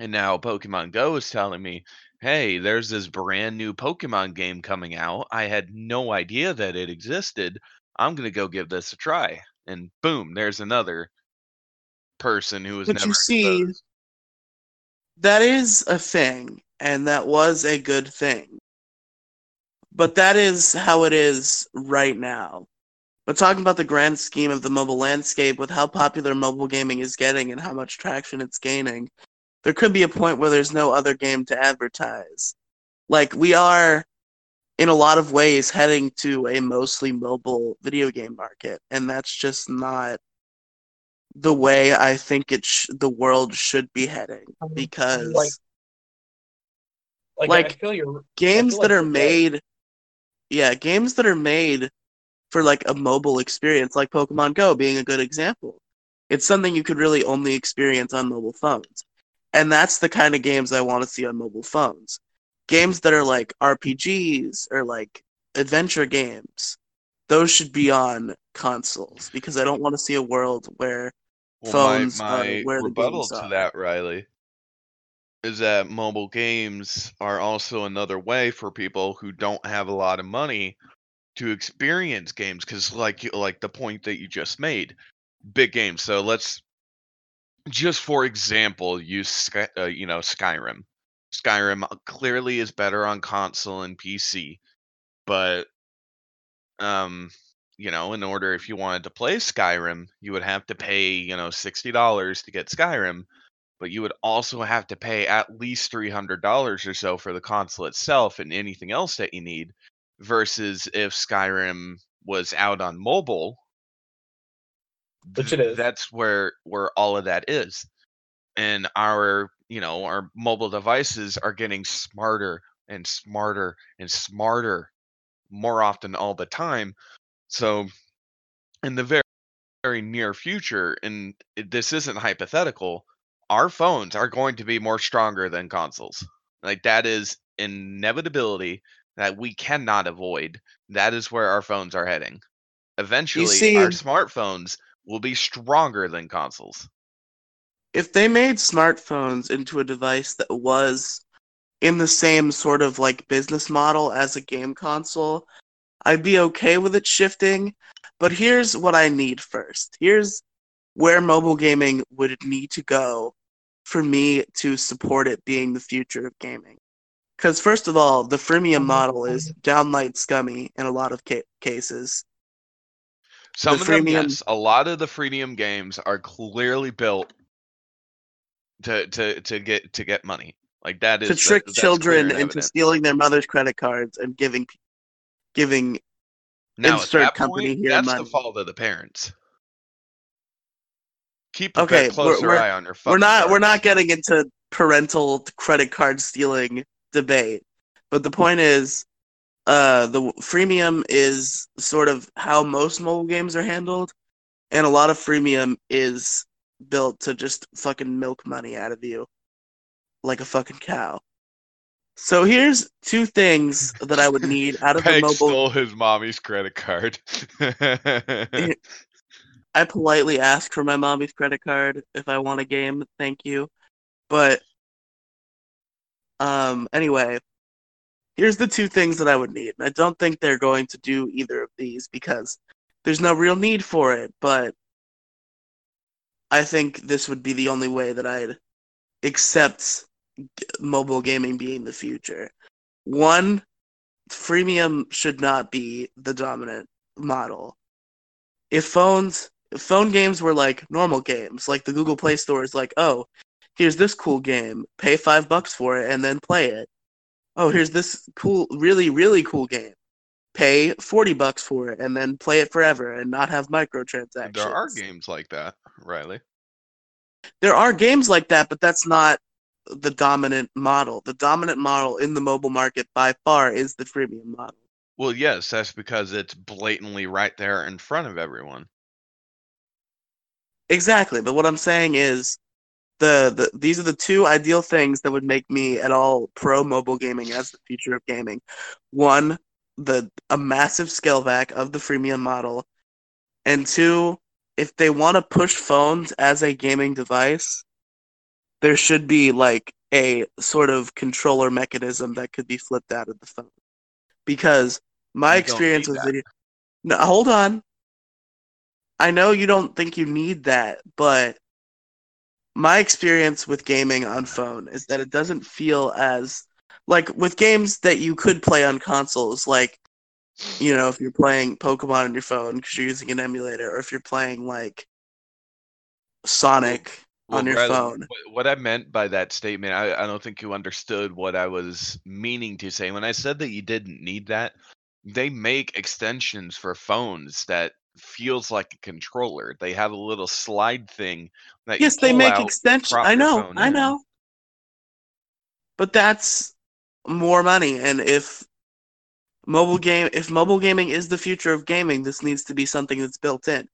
A: And now Pokemon Go is telling me, hey, there's this brand new Pokemon game coming out. I had no idea that it existed. I'm going to go give this a try. And boom, there's another person who was
B: But
A: never
B: you see-
A: exposed.
B: that is a thing and that was a good thing. But that is how it is right now. But talking about the grand scheme of the mobile landscape with how popular mobile gaming is getting and how much traction it's gaining there could be a point where there's no other game to advertise. Like we are in a lot of ways heading to a mostly mobile video game market and that's just not the way i think it sh- the world should be heading because
C: Like- Like,
B: Like,
C: I feel you're
B: games that
C: like
B: are made yeah games that are made for like a mobile experience like pokemon go being a good example it's something you could really only experience on mobile phones. And that's the kind of games i want to see on mobile phones. Games that are like rpgs or like adventure games those should be on consoles because i don't want to see a world where
A: Well,
B: phones
A: my, my
B: where the
A: rebuttal to that, Riley, is that mobile games are also another way for people who don't have a lot of money to experience games. Because, like, like the point that you just made, big games. So let's just, for example, use Sky, uh, you know Skyrim. Skyrim clearly is better on console and PC, but um you know in order if you wanted to play skyrim you would have to pay you know $60 to get skyrim but you would also have to pay at least $300 or so for the console itself and anything else that you need versus if skyrim was out on mobile
C: Which it
A: th- that's where where all of that is. And our you know our mobile devices are getting smarter and smarter and smarter more often all the time so in the very very near future and this isn't hypothetical our phones are going to be more stronger than consoles. Like that is inevitability that we cannot avoid. That is where our phones are heading. Eventually
B: see-
A: our smartphones will be stronger than consoles.
B: If they made smartphones into a device that was in the same sort of like business model as a game console, I'd be okay with it shifting. But here's what I need first. Here's where mobile gaming would need to go for me to support it being the future of gaming. Because, first of all, the freemium mm-hmm. model is downright scummy in a lot of ca- cases.
A: Some
B: The
A: of them,
B: freemium-
A: yes. A lot of the freemium games are clearly built to to to get to get money. Like that is
B: to trick
A: clear
B: children into stealing their mother's credit cards and giving giving
A: Now,
B: insert company
A: point,
B: here
A: that's
B: money.
A: the fault of the parents. Keep a
B: Okay,
A: closer
B: we're-
A: eye on your.
B: we're not we're not getting into parental credit card stealing debate but the point is uh the freemium is sort of how most mobile games are handled and a lot of freemium is built to just fucking milk money out of you like a fucking cow So here's two things that I would need out of the
A: Peg
B: mobile.
A: stole his mommy's credit card.
B: I politely ask for my mommy's credit card if I want a game. Thank you. But um anyway, here's the two things that I would need. I don't think they're going to do either of these because there's no real need for it, but I think this would be the only way that I'd accept mobile gaming being the future. One, freemium should not be the dominant model. If phones, if phone games were like normal games, like the Google Play Store is like, oh, here's this cool game, pay five bucks for it and then play it. Oh, here's this cool, really, really cool game, pay forty bucks for it and then play it forever and not have microtransactions.
A: there are games like that, Riley.
B: There are games like that, but that's not the dominant model. The dominant model in the mobile market by far is the freemium model.
A: Well, yes, that's because it's blatantly right there in front of everyone.
B: Exactly, but what I'm saying is the, the these are the two ideal things that would make me at all pro mobile gaming as the future of gaming. One, the a massive scale back of the freemium model, and two, if they want to push phones as a gaming device, there should be like a sort of controller mechanism that could be flipped out of the phone. Because my
A: You
B: experience with
A: that.
B: video No, hold on. I know you don't think you need that, but my experience with gaming on phone is that it doesn't feel as like with games that you could play on consoles, like you know, if you're playing Pokemon on your phone because you're using an emulator, or if you're playing like Sonic on your phone.
A: What, I meant by that statement, I, I don't think you understood what I was meaning to say. When I said that you didn't need that, they make extensions for phones that feels like a controller. They have a little slide thing that you
B: Yes, they make extensions. I know, I
A: in.
B: know. But that's more money, and if mobile game, if mobile gaming is the future of gaming, this needs to be something that's built in.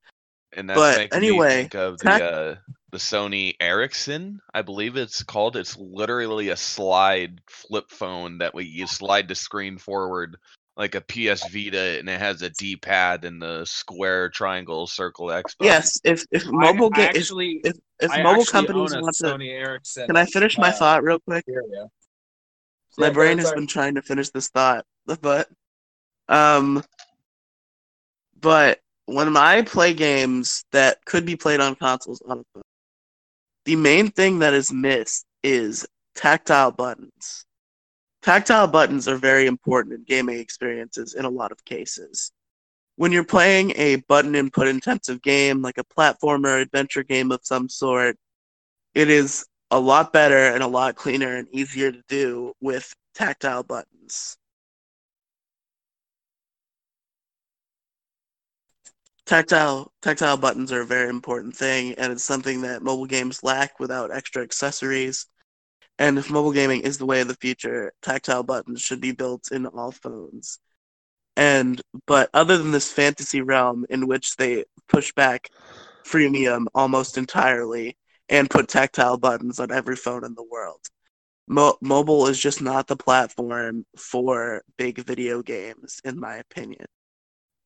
A: And that's
B: But anyway,
A: think of the uh, the Sony Ericsson, I believe it's called. It's literally a slide flip phone that we you slide the screen forward like a PS Vita, and it has a D pad and the square, triangle, circle, X. button.
B: Yes, if if mobile
C: I, I
B: game, if,
C: actually,
B: if, if
C: I
B: mobile companies
C: own
B: want to,
C: Sony Ericsson.
B: can I finish my
C: uh,
B: thought real quick?
C: stereo.
B: My
C: Yeah, go
B: brain has
C: sorry.
B: been trying to finish this thought, but um, but when I play games that could be played on consoles on a phone, the main thing that is missed is tactile buttons. Tactile buttons are very important in gaming experiences in a lot of cases. When you're playing a button input intensive game like a platformer adventure game of some sort, it is a lot better and a lot cleaner and easier to do with tactile buttons. Tactile tactile buttons are a very important thing, and it's something that mobile games lack without extra accessories. And if mobile gaming is the way of the future, tactile buttons should be built in all phones. And but other than this fantasy realm in which they push back freemium almost entirely and put tactile buttons on every phone in the world, Mo- mobile is just not the platform for big video games, in my opinion.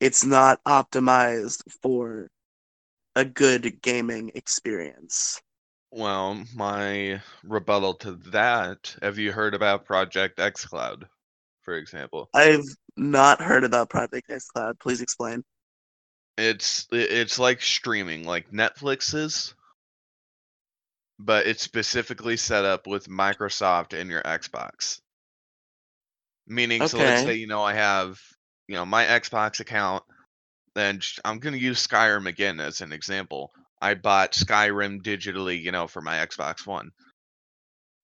B: It's not optimized for a good gaming experience.
A: Well, my rebuttal to that, have you heard about Project xCloud, for example?
B: I've not heard about Project xCloud. Please explain.
A: It's it's like streaming, like Netflix is, but it's specifically set up with Microsoft and your Xbox. Meaning, so let's say you know I have you know my Xbox account, then I'm gonna use Skyrim again as an example. I bought Skyrim digitally, you know, for my Xbox One,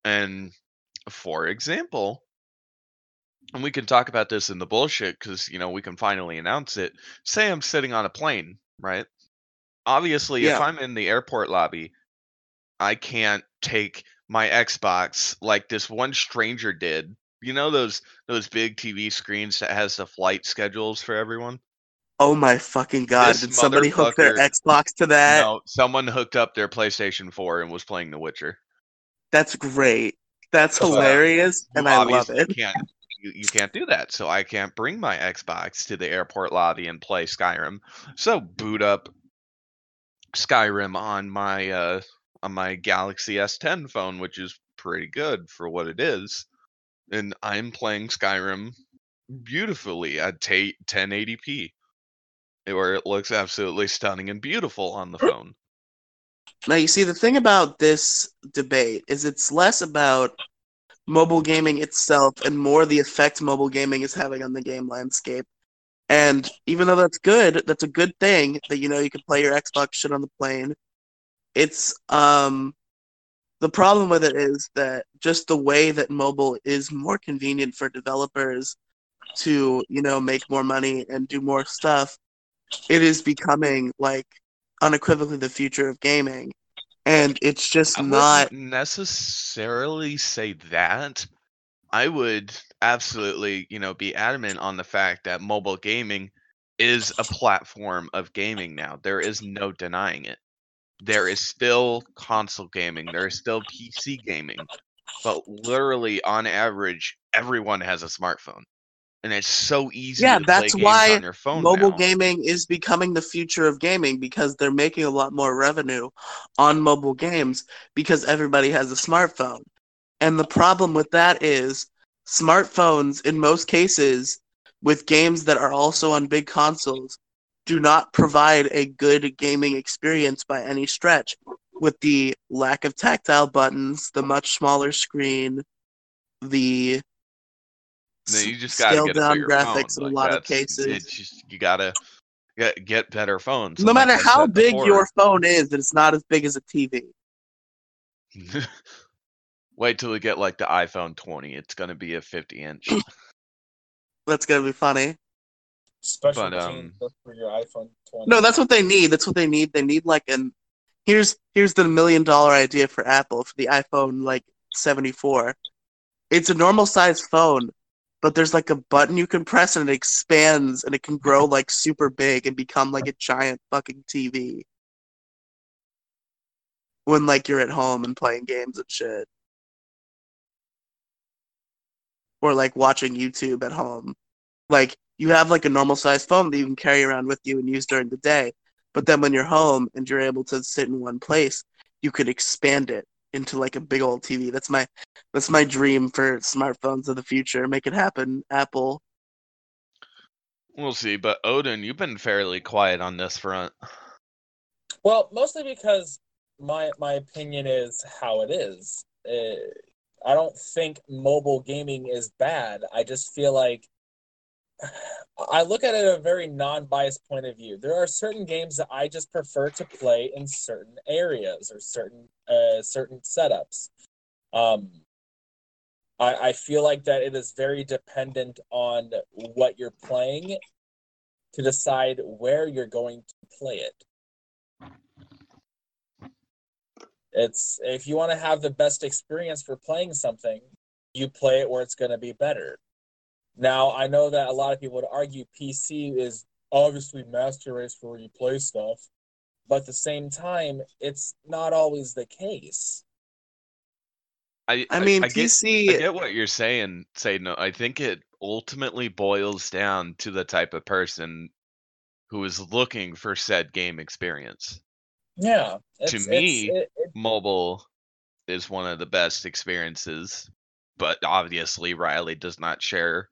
A: and for example, and we can talk about this in the bullshit because you know we can finally announce it. Say I'm sitting on a plane, right? Obviously, if I'm in the airport lobby, I can't take my Xbox like this one stranger did. You know those those big TV screens that has the flight schedules for everyone.
B: Oh my fucking god!
A: This
B: Did somebody hook their Xbox to that?
A: no, someone hooked up their PlayStation 4 and was playing The Witcher.
B: That's great. That's
A: Well,
B: hilarious,
A: You
B: and I love it.
A: Can't, you, you can't do that, so I can't bring my Xbox to the airport lobby and play Skyrim. So boot up Skyrim on my uh on my Galaxy S10 phone, which is pretty good for what it is, and I'm playing Skyrim beautifully at ta 1080p, where it looks absolutely stunning and beautiful on the phone.
B: Now, you see, the thing about this debate is it's less about mobile gaming itself and more the effect mobile gaming is having on the game landscape. And even though that's good, that's a good thing that you know you can play your Xbox shit on the plane. It's um the problem with it is that just the way that mobile is more convenient for developers to, you know, make more money and do more stuff, it is becoming like unequivocally the future of gaming. And it's just
A: I
B: not
A: necessarily say that. I would absolutely, you know, be adamant on the fact that mobile gaming is a platform of gaming now. There is no denying it. There is still console gaming, there is still PC gaming, but literally on average, everyone has a smartphone. And it's so easy
B: Yeah,
A: to play
B: that's why
A: on your phone.
B: mobile
A: now.
B: gaming is becoming the future of gaming because they're making a lot more revenue on mobile games because everybody has a smartphone. And the problem with that is smartphones, in most cases, with games that are also on big consoles, do not provide a good gaming experience by any stretch. With the lack of tactile buttons, the much smaller screen, the
A: Then you just gotta
B: scaled down graphics
A: phone.
B: in a lot of cases.
A: Just you gotta get get better phones.
B: No
A: like
B: matter how big
A: before-
B: your phone is, it's not as big as a TV.
A: Wait till we get like the iPhone 20. It's gonna be a 50 inch.
B: That's gonna be funny.
C: Special
A: But,
C: machine
A: um,
C: for your iPhone 20.
B: No, that's what they need. That's what they need. They need like an here's here's the million dollar idea for Apple for the iPhone like 74. It's a normal sized phone, but there's like a button you can press and it expands and it can grow like super big and become like a giant fucking TV. When like you're at home and playing games and shit. Or like watching YouTube at home. Like you have like a normal sized phone that you can carry around with you and use during the day. But then when you're home and you're able to sit in one place, you could expand it into like a big old TV. That's my that's my dream for smartphones of the future. Make it happen, Apple.
A: We'll see. But Odin, you've been fairly quiet on this front.
C: Well, mostly because my my opinion is how it is. Uh, I don't think mobile gaming is bad. I just feel like I look at it a very non-biased point of view. There are certain games that I just prefer to play in certain areas or certain uh, certain setups. Um, I, I feel like that it is very dependent on what you're playing to decide where you're going to play it. It's if you want to have the best experience for playing something, you play it where it's going to be better. Now, I know that a lot of people would argue PC is obviously master race for where you play stuff, but at the same time, it's not always the case.
A: I
B: I mean,
A: I get,
B: PC.
A: I get what you're saying. Say no. I think it ultimately boils down to the type of person who is looking for said game experience.
C: Yeah, it's,
A: me,
C: it's, it, it,
A: Mobile is one of the best experiences, but obviously Riley does not share.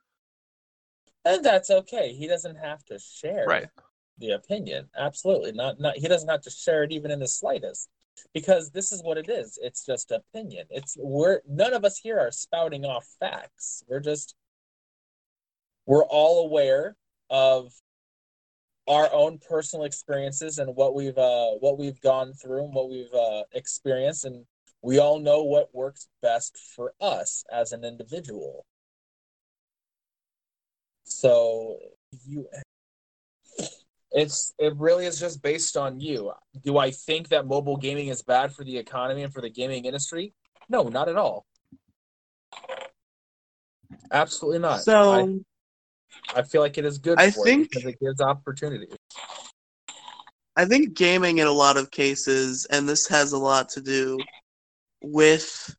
C: And that's okay. He doesn't have to share
A: Right.
C: the opinion. Absolutely not. Not he doesn't have to share it even in the slightest, because this is what it is. It's just opinion. It's we're none of us here are spouting off facts. We're just we're all aware of our own personal experiences and what we've uh what we've gone through and what we've uh experienced and we all know what works best for us as an individual so you it's it really is just based on you. Do i think that mobile gaming is bad for the economy and for the gaming industry? No not at all. Absolutely not.
B: So
C: I feel like it is good
B: I
C: for
B: think-
C: it because it gives opportunity.
B: I think gaming in a lot of cases, and this has a lot to do with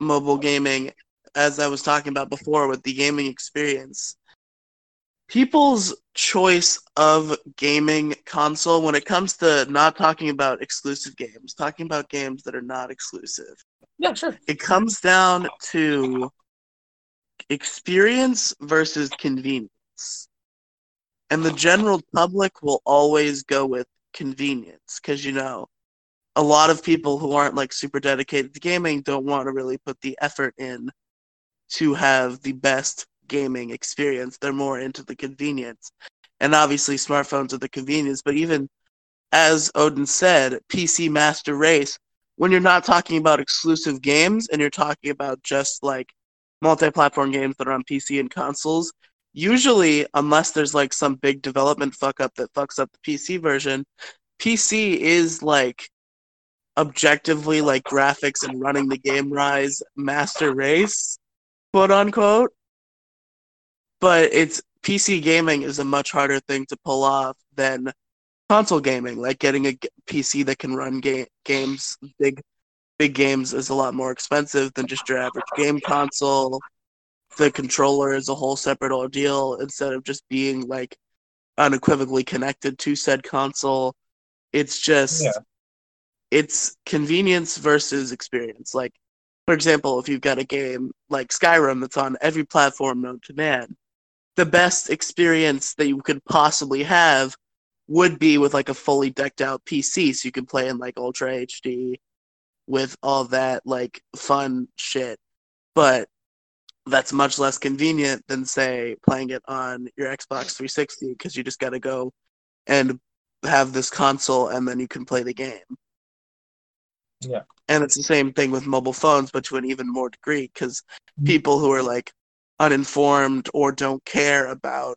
B: mobile gaming, as I was talking about before with the gaming experience, people's choice of gaming console when it comes to not talking about exclusive games, talking about games that are not exclusive,
C: Yeah, sure.
B: it comes down to experience versus convenience. And the general public will always go with convenience because, you know, a lot of people who aren't like super dedicated to gaming don't want to really put the effort in to have the best gaming experience. They're more into the convenience. And obviously, smartphones are the convenience, but even as Odin said, PC Master Race, when you're not talking about exclusive games and you're talking about just like multi-platform games that are on PC and consoles, usually unless there's like some big development fuck up that fucks up the PC version, PC is like objectively like graphics and running the game rise master race, quote unquote. But it's PC gaming is a much harder thing to pull off than console gaming. Like getting a PC that can run ga- games, big big games, is a lot more expensive than just your average game console. The controller is a whole separate ordeal instead of just being like unequivocally connected to said console. It's just
C: Yeah.
B: it's convenience versus experience. Like, for example, if you've got a game like Skyrim that's on every platform known to man, the best experience that you could possibly have would be with like a fully decked out PC so you can play in like Ultra HD with all that like fun shit. But that's much less convenient than say playing it on your Xbox 360 because you just got to go and have this console and then you can play the game.
C: Yeah.
B: And it's the same thing with mobile phones, but to an even more degree because mm-hmm. people who are like uninformed or don't care about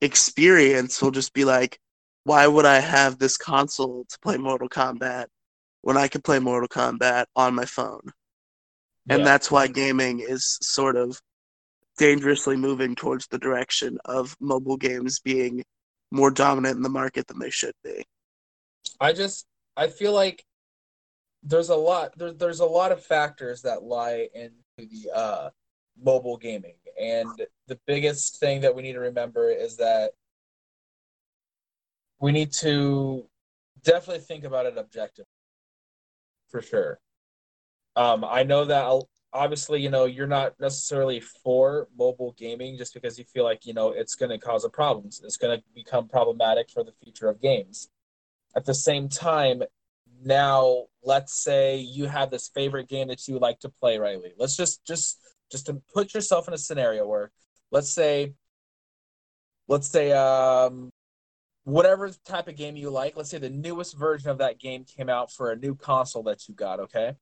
B: experience will just be like, why would I have this console to play Mortal Kombat when I could play Mortal Kombat on my phone? And
C: Yeah.
B: that's why gaming is sort of dangerously moving towards the direction of mobile games being more dominant in the market than they should be.
C: I just I feel like there's a lot there, there's a lot of factors that lie into the uh, mobile gaming, and the biggest thing that we need to remember is that we need to definitely think about it objectively, for sure. Um, I know that I'll, obviously, you know, you're not necessarily for mobile gaming just because you feel like you know it's going to cause a problems. It's going to become problematic for the future of games. At the same time, now let's say you have this favorite game that you like to play, Riley. Let's just just just to put yourself in a scenario where let's say let's say um whatever type of game you like, let's say the newest version of that game came out for a new console that you got, okay?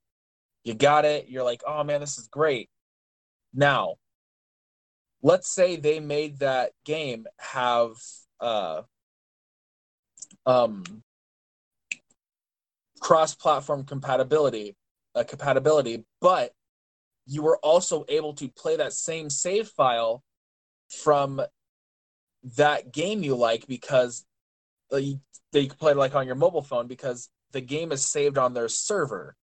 C: You got it, you're like, "Oh man, this is great." Now, let's say they made that game have uh um cross-platform compatibility uh, compatibility but you were also able to play that same save file from that game you like because uh, you, they play like on your mobile phone because the game is saved on their server.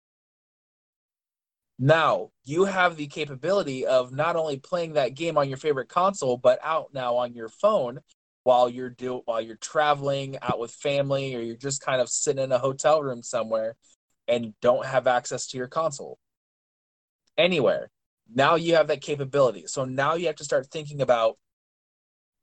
C: Now you have the capability of not only playing that game on your favorite console but out now on your phone while you're do while you're traveling out with family or you're just kind of sitting in a hotel room somewhere and don't have access to your console anywhere. Now you have that capability. So now you have to start thinking about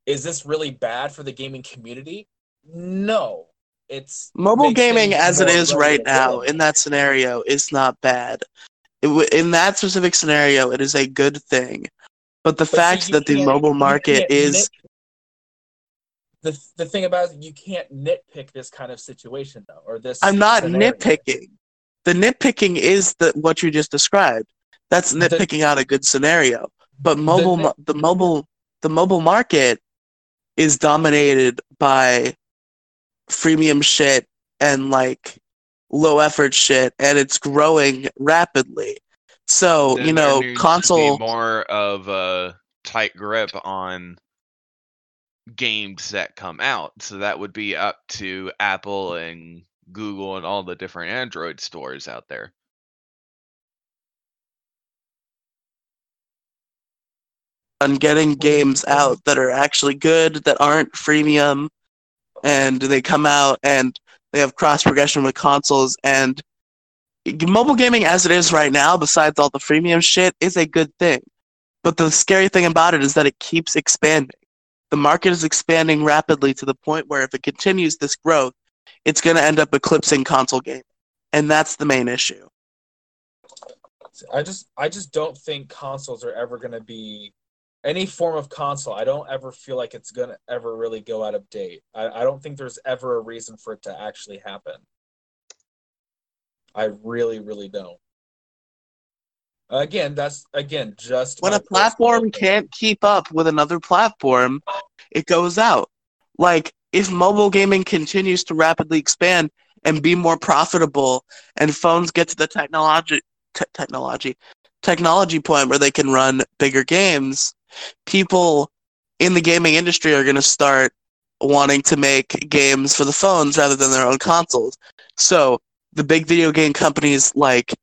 C: is this really bad for the gaming community? No. It's
B: Mobile gaming, as it is right now, in that scenario, is not bad. It in that specific scenario, it is a good thing. But the
C: But
B: fact that the mobile market is
C: the the thing about it is you can't nitpick this kind of situation though or this
B: I'm not
C: scenario.
B: nitpicking. The nitpicking is the what you just described. That's
C: The-
B: nitpicking out a good scenario. But mobile,
C: nit-
B: mo- the mobile, the mobile market is dominated by freemium shit and like low effort shit, and it's growing rapidly. So you know,
A: needs be
B: console.
A: more of a tight grip on games that come out. So that would be up to Apple and Google and all the different Android stores out there.
B: on getting games out that are actually good, that aren't freemium, and they come out and they have cross progression with consoles. And mobile gaming, as it is right now, besides all the freemium shit, is a good thing. But the scary thing about it is that it keeps expanding. The market is expanding rapidly to the point where if it continues this growth, it's going to end up eclipsing console gaming. And that's the main issue.
C: I just I just don't think consoles are ever going to be any form of console. I don't ever feel like it's going to ever really go out of date. I, I don't think there's ever a reason for it to actually happen. I really, really don't. Again, that's again just
B: When a platform
C: opinion.
B: can't keep up with another platform, it goes out. Like, if mobile gaming continues to rapidly expand and be more profitable, and phones get to the technology, te- technology, technology point where they can run bigger games, people in the gaming industry are going to start wanting to make games for the phones rather than their own consoles. So the big video game companies like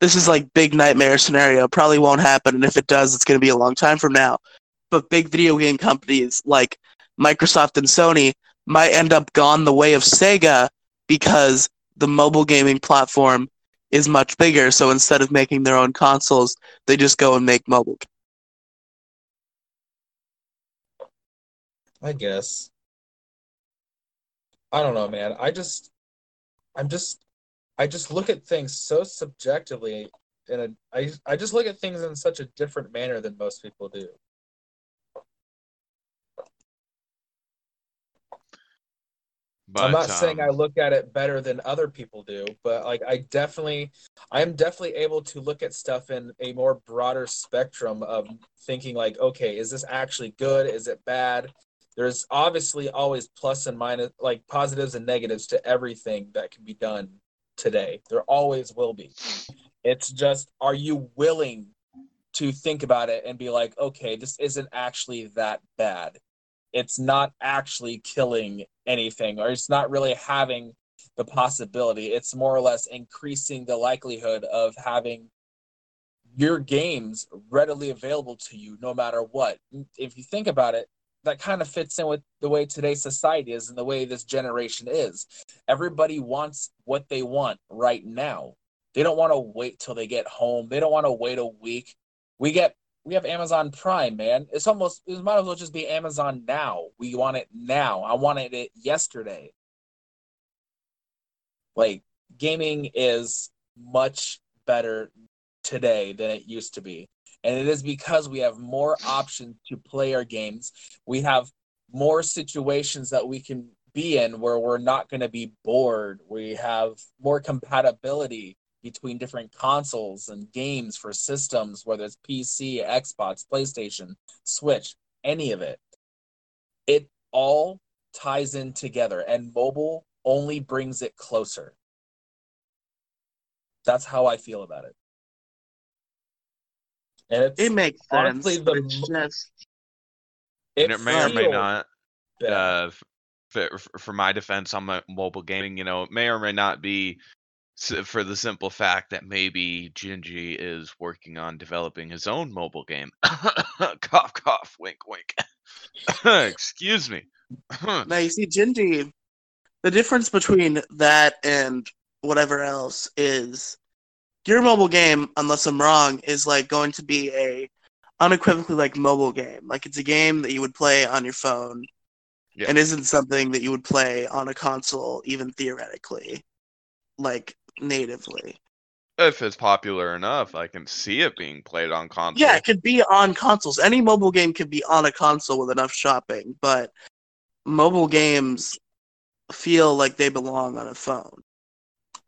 B: this is like big nightmare scenario probably won't happen and if it does it's going to be a long time from now but big video game companies like microsoft and sony might end up gone the way of sega because the mobile gaming platform is much bigger so instead of making their own consoles they just go and make mobile
C: I guess. I don't know, man. I just, I'm just, I just look at things so subjectively, and I, I just look at things in such a different manner than most people do.
A: But,
C: I'm not saying I
A: um,
C: look at it better than other people do, but like I definitely, I am definitely able to look at stuff in a more broader spectrum of thinking like, okay, is this actually good? Is it bad? There's obviously always plus and minus, like positives and negatives to everything that can be done today. There always will be. It's just, are you willing to think about it and be like, okay, this isn't actually that bad? It's not actually killing anything, or it's not really having the possibility. It's more or less increasing the likelihood of having your games readily available to you no matter what. If you think about it, that kind of fits in with the way today's society is and the way this generation is. Everybody wants what they want right now. They don't want to wait till they get home. They don't want to wait a week. We get we have Amazon Prime, man. It's almost it might as well just be Amazon now. We want it now. I wanted it yesterday. Like gaming is much better today than it used to be. And it is because we have more options to play our games. We have more situations that we can be in where we're not going to be bored. We have more compatibility between different consoles and games for systems, whether it's PC, Xbox, PlayStation, Switch, any of it. It all ties in together, and mobile only brings it closer. That's how I feel about it. And it's
B: it makes sense
C: honestly
B: but
C: the
B: it's
C: mo-
B: just
A: and it may or may not
C: bad.
A: uh, f- f- for my defense on my mobile gaming, you know, it may or may not be for the simple fact that maybe Gingy is working on developing his own mobile game. cough, cough, wink, wink. Excuse me.
B: Now you see, Gingy, the difference between that and whatever else is your mobile game, unless I'm wrong, is like going to be a unequivocally like mobile game. Like it's a game that you would play on your phone
A: Yeah.
B: and isn't something that you would play on a console, even theoretically, like natively.
A: if it's popular enough, I can see it being played on console.
B: Yeah, it could be on consoles. Any mobile game could be on a console with enough shopping, but mobile games feel like they belong on a phone.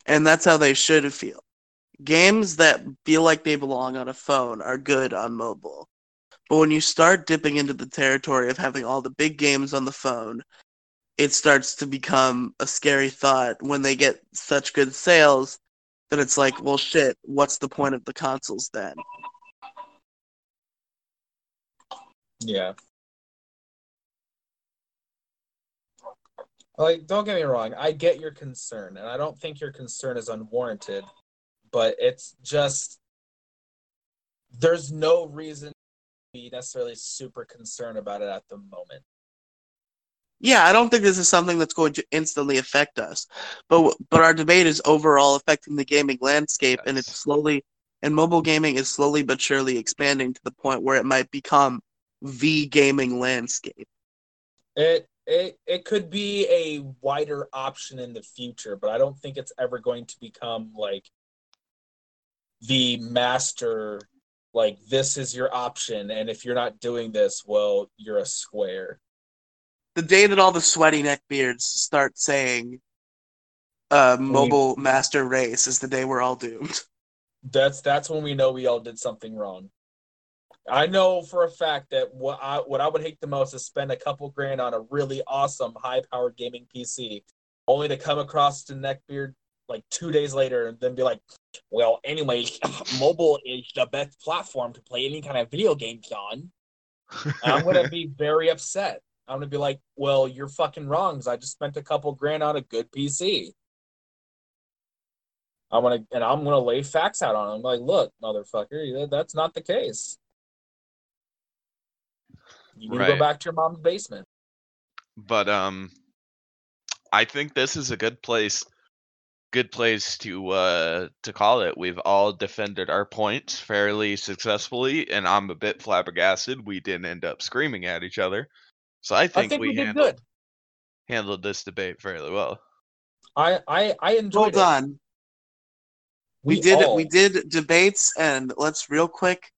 B: And that's how they should feel. Games that feel like they belong on a phone are good on mobile. But when you start dipping into the territory of having all the big games on the phone, it starts to become a scary thought when they get such good sales that it's like, well, shit, what's the point of the consoles then?
C: Yeah. Like, don't get me wrong, I get your concern, and I don't think your concern is unwarranted, but it's just there's no reason to be necessarily super concerned about it at the moment.
B: Yeah, I don't think this is something that's going to instantly affect us, but but our debate is overall affecting the gaming landscape, and it's slowly and mobile gaming is slowly but surely expanding to the point where it might become the gaming landscape.
C: It it it could be a wider option in the future, but I don't think it's ever going to become like the master like this is your option and if you're not doing this, well, you're a square.
B: The day that all the sweaty neckbeards start saying uh, mobile master race is the day we're all doomed.
C: That's that's when we know we all did something wrong. I know for a fact that what I what I would hate the most is spend a couple grand on a really awesome high powered gaming PC, only to come across the neckbeard like two days later and then be like, well, anyways, mobile is the best platform to play any kind of video games on. I'm gonna be very upset. I'm gonna be like, well, you're fucking wrong. 'cause I just spent a couple grand on a good PC. I'm gonna and I'm gonna lay facts out on him. Like, look, motherfucker, that's not the case. You need to go back to your mom's basement.
A: but um i think this is a good place good place to uh to call it we've all defended our points fairly successfully and i'm a bit flabbergasted we didn't end up screaming at each other so i think,
C: I think we, did
A: handled,
C: good.
A: handled this debate fairly well
C: I I I enjoyed
B: Hold
C: it.
B: on. We, did
C: all-
B: we did debates and let's real quick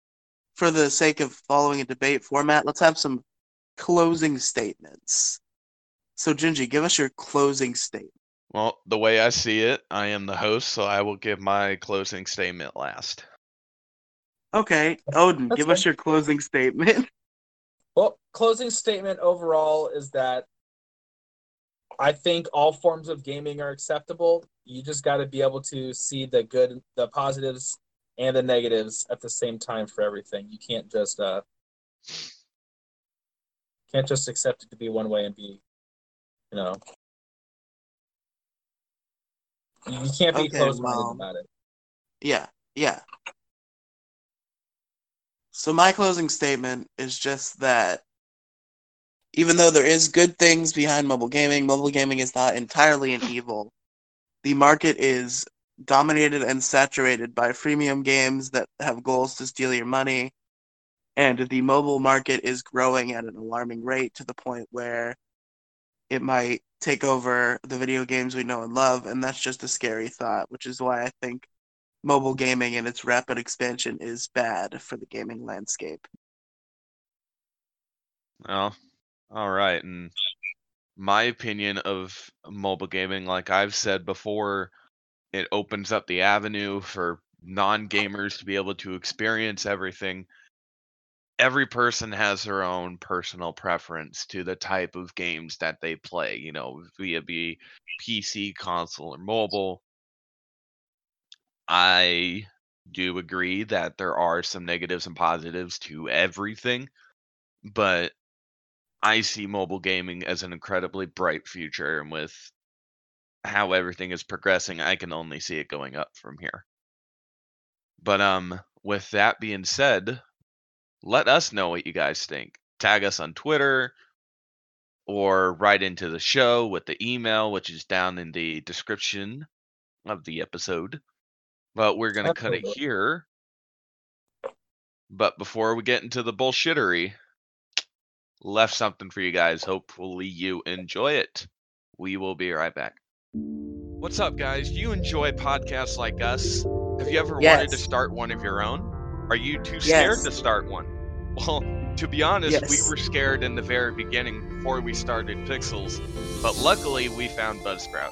B: for the sake of following a debate format, let's have some closing statements. So Gingy, give us your closing statement.
A: Well the way i see it i am the host so i will give my closing statement last
B: Okay, Odin,
C: That's
B: give us your closing statement.
C: Well, closing statement overall is that I think all forms of gaming are acceptable. You just got to be able to see the good, the positives, and the negatives at the same time for everything. You can't just uh can't just accept it to be one way and be, you know, you can't be
B: Okay,
C: closed-minded
B: well-
C: about it.
B: Yeah, yeah. So my closing statement is just that even though there is good things behind mobile gaming, mobile gaming is not entirely an evil. The market is dominated and saturated by freemium games that have goals to steal your money. And the mobile market is growing at an alarming rate to the point where it might take over the video games we know and love, and that's just a scary thought, which is why I think mobile gaming and its rapid expansion is bad for the gaming landscape.
A: Well, all right. And my opinion of mobile gaming, like I've said before, it opens up the avenue for non gamers to be able to experience everything. Every person has their own personal preference to the type of games that they play, you know, via be PC, console, or mobile. I do agree that there are some negatives and positives to everything, but I see mobile gaming as an incredibly bright future, and with how everything is progressing, I can only see it going up from here. But um, with that being said, let us know what you guys think. Tag us on Twitter or write into the show with the email, which is down in the description of the episode. But we're gonna cut it here. But before we get into the bullshittery, left something for you guys. Hopefully you enjoy it. We will be right back. What's up, guys? You enjoy podcasts like us? Have you ever wanted to start one of your own? Are you too scared
B: Yes.
A: to start one? Well, to be honest,
B: Yes.
A: we were scared in the very beginning before we started Pixels, but luckily we found Buzzsprout.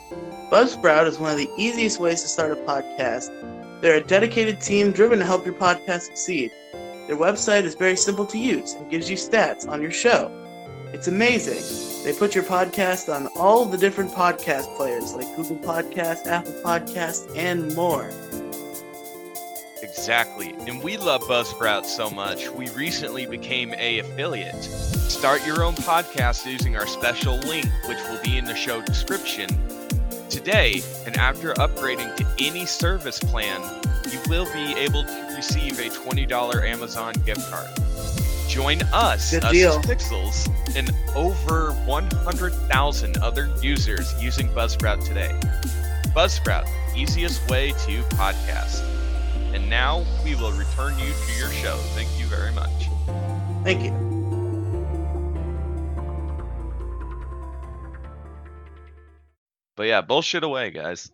B: Buzzsprout is one of the easiest ways to start a podcast. They're a dedicated team driven to help your podcast succeed. Their website is very simple to use and gives you stats on your show. It's amazing. They put your podcast on all the different podcast players like Google Podcast, Apple Podcast, and more.
A: Exactly. And we love Buzzsprout so much, we recently became a affiliate. Start your own podcast using our special link, which will be in the show description. Today, and after upgrading to any service plan, you will be able to receive a $20 Amazon gift card. Join us,
B: Good
A: us
B: deal.
A: Pixels, and over 100,000 other users using Buzzsprout today. Buzzsprout, easiest way to podcast. And now we will return you to your show. Thank you very much.
B: Thank you.
A: But yeah, bullshit away, guys.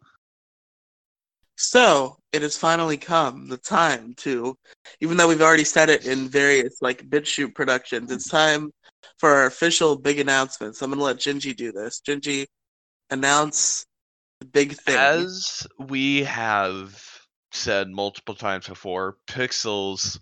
B: So it has finally come the time to, even though we've already said it in various like shoot productions, it's time for our official big announcements. I'm gonna let Gingy do this. Gingy, announce the big thing.
A: As we have said multiple times before, Pixels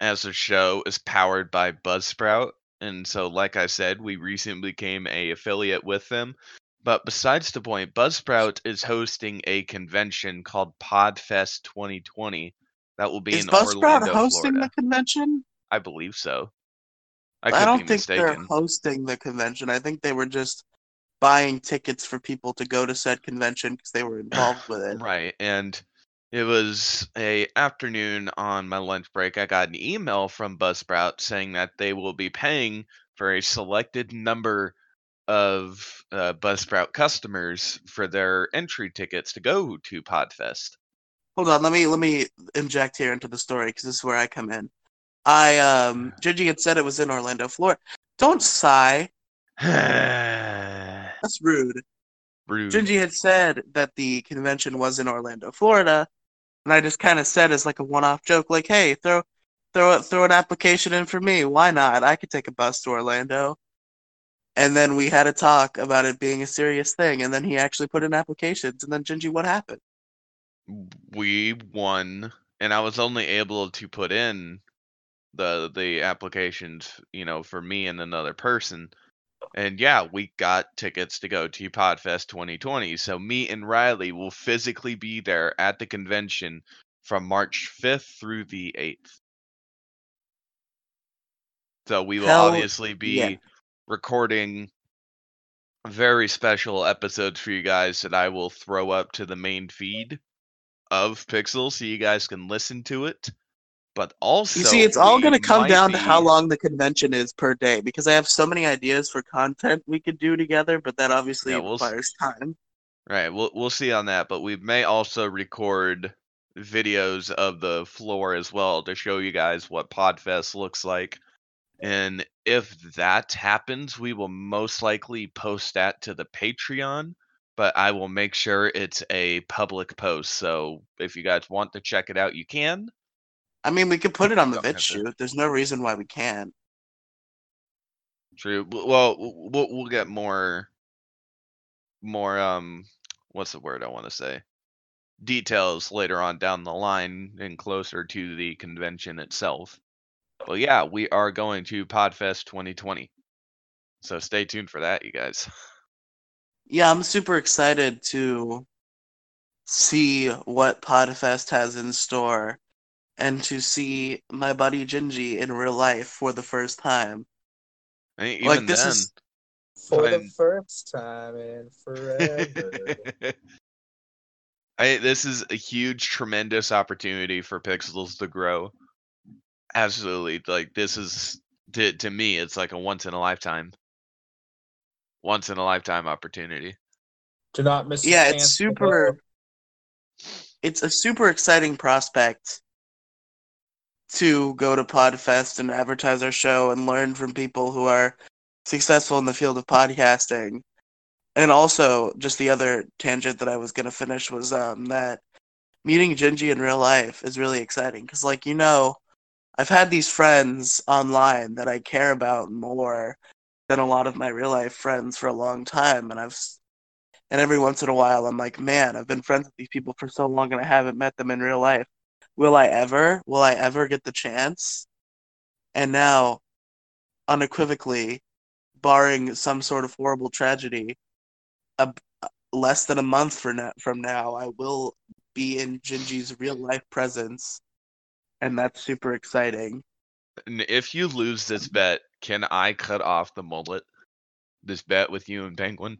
A: as a show is powered by Buzzsprout. And so, like I said, we recently became a affiliate with them. But besides the point, Buzzsprout is hosting a convention called Podfest 2020 that will be.
B: Is
A: in
B: Buzzsprout
A: Orlando,
B: hosting
A: Florida.
B: the convention?
A: I believe so. I
B: I, don't think they're hosting the convention. I think they were just buying tickets for people to go to said convention because they were involved with it.
A: Right. And it was a afternoon on my lunch break. I got an email from Buzzsprout saying that they will be paying for a selected number of uh, Buzzsprout customers for their entry tickets to go to Podfest.
B: Hold on, let me let me inject here into the story because this is where I come in. I um Gingy had said it was in Orlando, Florida. Don't sigh.
A: Rude.
B: That's rude. Gingy had said that the convention was in Orlando, Florida, and I just kind of said as like a one-off joke, like, "Hey, throw throw throw an application in for me. Why not? I could take a bus to Orlando." And then we had a talk about it being a serious thing, and then he actually put in applications. And then Gingy, what happened?
A: we won and i was only able to put in the the applications you know for me and another person and yeah we got tickets to go to podfest 2020 so me and riley will physically be there at the convention from march 5th through the 8th so we will
B: Hell
A: obviously be
B: yeah.
A: recording very special episodes for you guys that i will throw up to the main feed of Pixel so you guys can listen to it. But also,
B: You see, it's all going to come down to how long the convention is per day because I have so many ideas for content we could do together, but that obviously
A: Yeah, we'll
B: requires time.
A: Right, we'll we'll see on that, but we may also record videos of the floor as well to show you guys what Podfest looks like. And if that happens, we will most likely post that to the Patreon, but I will make sure it's a public post. So if you guys want to check it out, you can.
B: I mean, we could put it on the
A: to.
B: BitChute. There's no reason why we can't.
A: True. Well, we'll we'll get more more um what's the word I want to say? Details later on down the line and closer to the convention itself. Well, yeah, we are going to Podfest 2020. So stay tuned for that, you guys.
B: Yeah, I'm super excited to see what Podfest has in store and to see my buddy Gingy in real life for the first time.
A: I mean,
B: Like, this
A: then,
B: is-
C: For the first time in forever.
A: I this is a huge, tremendous opportunity for Pixels to grow. Absolutely, like this is to to me, it's like a once in a lifetime, once in a lifetime opportunity.
C: Do not miss.
B: Yeah, it's super it's a super exciting prospect to go to Podfest and advertise our show and learn from people who are successful in the field of podcasting. And also, just the other tangent that I was going to finish was um, that meeting Gingy in real life is really exciting because, like, you know, I've had these friends online that I care about more than a lot of my real life friends for a long time. And I've, and every once in a while, I'm like, man, I've been friends with these people for so long and I haven't met them in real life. Will I ever? Will I ever get the chance? And now, unequivocally, barring some sort of horrible tragedy, a, less than a month from now, from now, I will be in Gingy's real life presence, and that's super exciting.
A: And if you lose this bet, can I cut off the mullet? This bet with you and Penguin.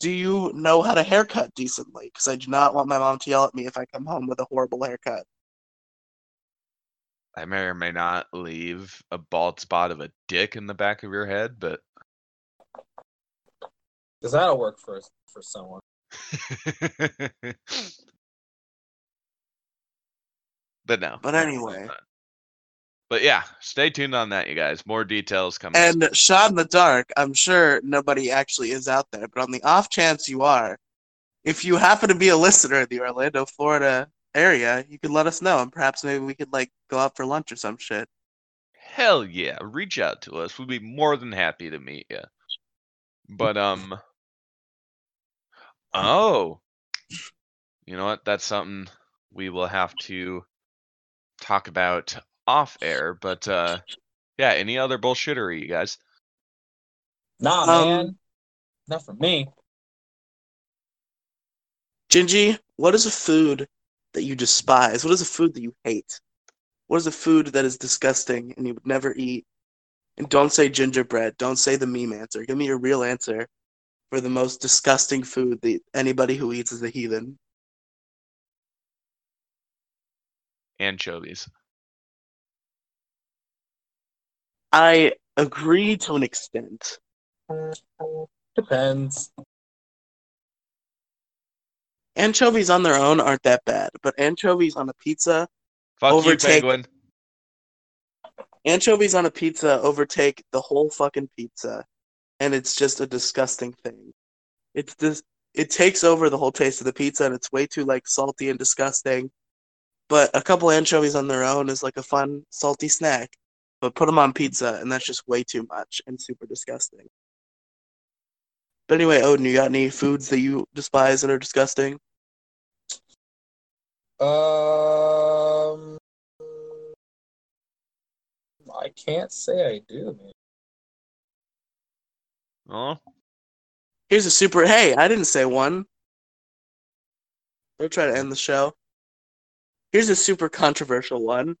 B: Do you know how to haircut decently? Because I do not want my mom to yell at me if I come home with a horrible haircut.
A: I may or may not leave a bald spot of a dick in the back of your head, but
C: Because that'll work for for someone.
A: but no.
B: But anyway.
A: But yeah, stay tuned on that, you guys. More details coming.
B: And shot in the dark, I'm sure nobody actually is out there, but on the off chance you are, if you happen to be a listener in the Orlando, Florida area, you could let us know, and perhaps maybe we could like go out for lunch or some shit.
A: Hell yeah, reach out to us. We'd be more than happy to meet you. But um oh. You know what? That's something we will have to talk about off air, but uh yeah, any other bullshittery, you guys?
C: Nah,
B: Um,
C: man. Not for me.
B: Gingy, what is a food that you despise? What is a food that you hate? What is a food that is disgusting and you would never eat? And don't say gingerbread. Don't say the meme answer. Give me your real answer for the most disgusting food that anybody who eats is a heathen.
A: Anchovies.
B: I agree to an extent.
C: Depends.
B: Anchovies on their own aren't that bad, but anchovies on a pizza,
A: Fuck
B: Overtake-
A: you, Penguin.
B: anchovies on a pizza overtake the whole fucking pizza, and it's just a disgusting thing. It's this. It takes over the whole taste of the pizza, and it's way too like salty and disgusting. But a couple anchovies on their own is like a fun salty snack. But put them on pizza, and that's just way too much and super disgusting. But anyway, Odin, you got any foods that you despise that are disgusting?
C: Um, I can't say I do. Man.
A: Oh,
B: Here's a super. Hey, I didn't say one. Don't try to end the show. Here's a super controversial one.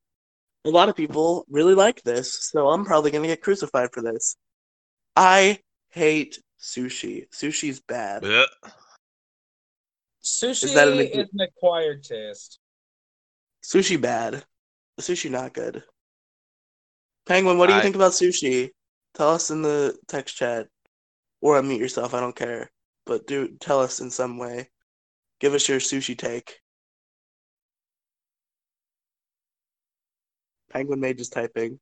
B: A lot of people really like this, so I'm probably gonna get crucified for this. I hate sushi. Sushi's bad.
A: bleh.
C: Sushi
B: Is that an-
C: is an acquired taste.
B: Sushi bad. Sushi not good. Penguin, what do you
A: I-
B: think about sushi? Tell us in the text chat, or unmute yourself. I don't care, but do tell us in some way. Give us your sushi take. Penguin Mage is typing.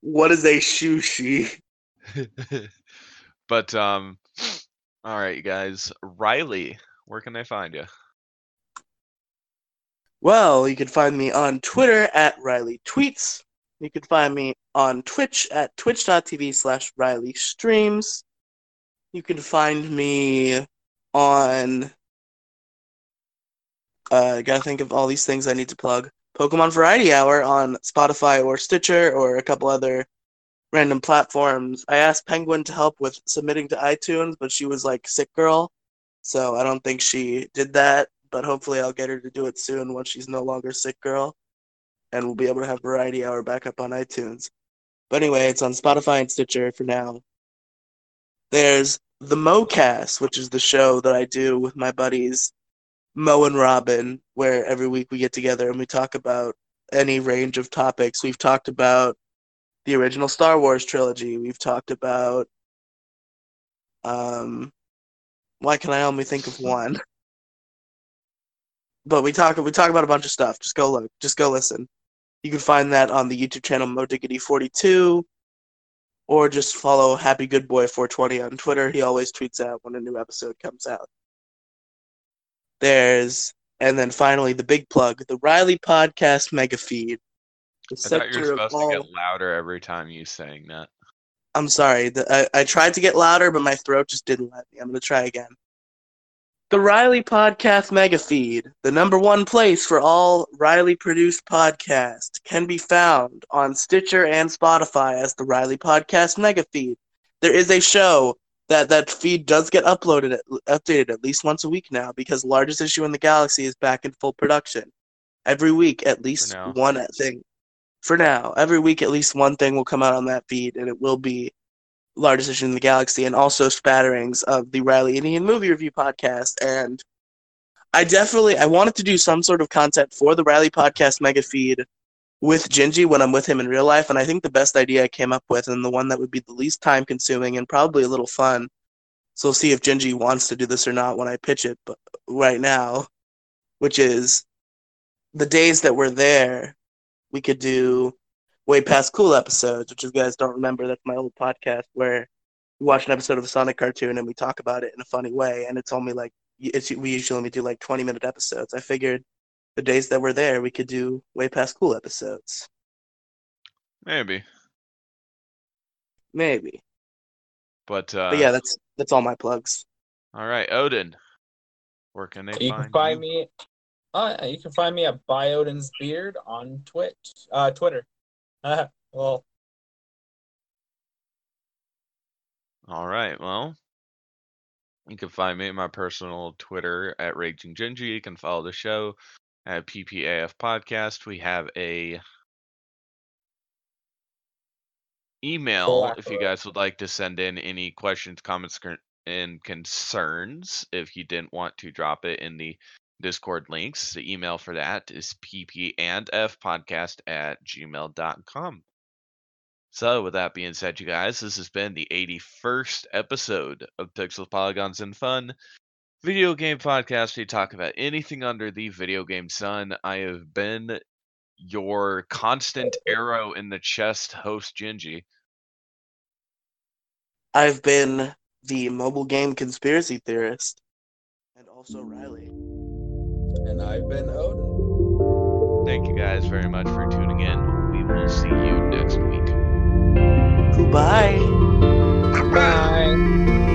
B: What is a sushi?
A: but um all right, you guys. Riley, where can they find you?
B: Well, you can find me on Twitter at Riley Tweets. You can find me on Twitch at twitch.tv slash Riley Streams. You can find me on. Uh, I gotta think of all these things I need to plug. Pokemon Variety Hour on Spotify or Stitcher or a couple other random platforms. I asked Penguin to help with submitting to iTunes, but she was like sick girl, so I don't think she did that. But hopefully, I'll get her to do it soon once she's no longer sick girl, and we'll be able to have Variety Hour back up on iTunes. But anyway, it's on Spotify and Stitcher for now. There's the MoCast, which is the show that I do with my buddies Mo and Robin, where every week we get together and we talk about any range of topics. We've talked about the original Star Wars trilogy. We've talked about um why can I only think of one? But we talk we talk about a bunch of stuff. Just go look. Just go listen. You can find that on the YouTube channel MoDiggity42 or just follow Happy Good Boy 420 on Twitter. He always tweets out when a new episode comes out. There's and then finally the big plug, the Riley Podcast Mega Feed. The
A: I thought you were supposed
B: all-
A: to get louder every time you saying that.
B: I'm sorry. The, I, I tried to get louder, but my throat just didn't let me. I'm going to try again. The Riley Podcast Mega Feed, the number one place for all Riley produced podcasts, can be found on Stitcher and Spotify as the Riley Podcast Mega Feed. There is a show that that feed does get uploaded, at, updated at least once a week now because largest issue in the galaxy is back in full production. Every week, at least one thing. For now, every week at least one thing will come out on that feed, and it will be largest issue in the galaxy, and also spatterings of the Riley Indian movie review podcast. And I definitely I wanted to do some sort of content for the Riley podcast mega feed with Gingy when I'm with him in real life, and I think the best idea I came up with, and the one that would be the least time consuming and probably a little fun. So we'll see if Gingy wants to do this or not when I pitch it. But right now, which is the days that we're there, we could do way past cool episodes, which if you guys don't remember, that's my old podcast where we watch an episode of a Sonic cartoon and we talk about it in a funny way, and it's only like it's we usually only do like twenty minute episodes. I figured the days that we're there, we could do way past cool episodes.
A: Maybe.
B: Maybe.
A: But uh
B: But yeah, that's that's all my plugs.
A: all right, Odin. Where can they
C: You
A: find
C: can find
A: you?
C: me. Uh, you can find me at Bioden's Beard on Twitch, uh, Twitter. Uh, well,
A: All right. Well, you can find me at my personal Twitter at RaggingGingy. You can follow the show at PPAF Podcast. We have a email if you guys would like to send in any questions, comments, and concerns. If you didn't want to drop it in the Discord links, the email for that is ppandfpodcast at gmail.com. So, with that being said, you guys, this has been the 81st episode of Pixels, Polygons, and Fun video game podcast. We talk about anything under the video game sun. I have been your constant arrow in the chest host, Gingy.
B: I've been the mobile game conspiracy theorist, and also Riley.
C: And I've been Odin.
A: Thank you guys very much for tuning in. We will see you next week.
B: Goodbye.
C: Bye.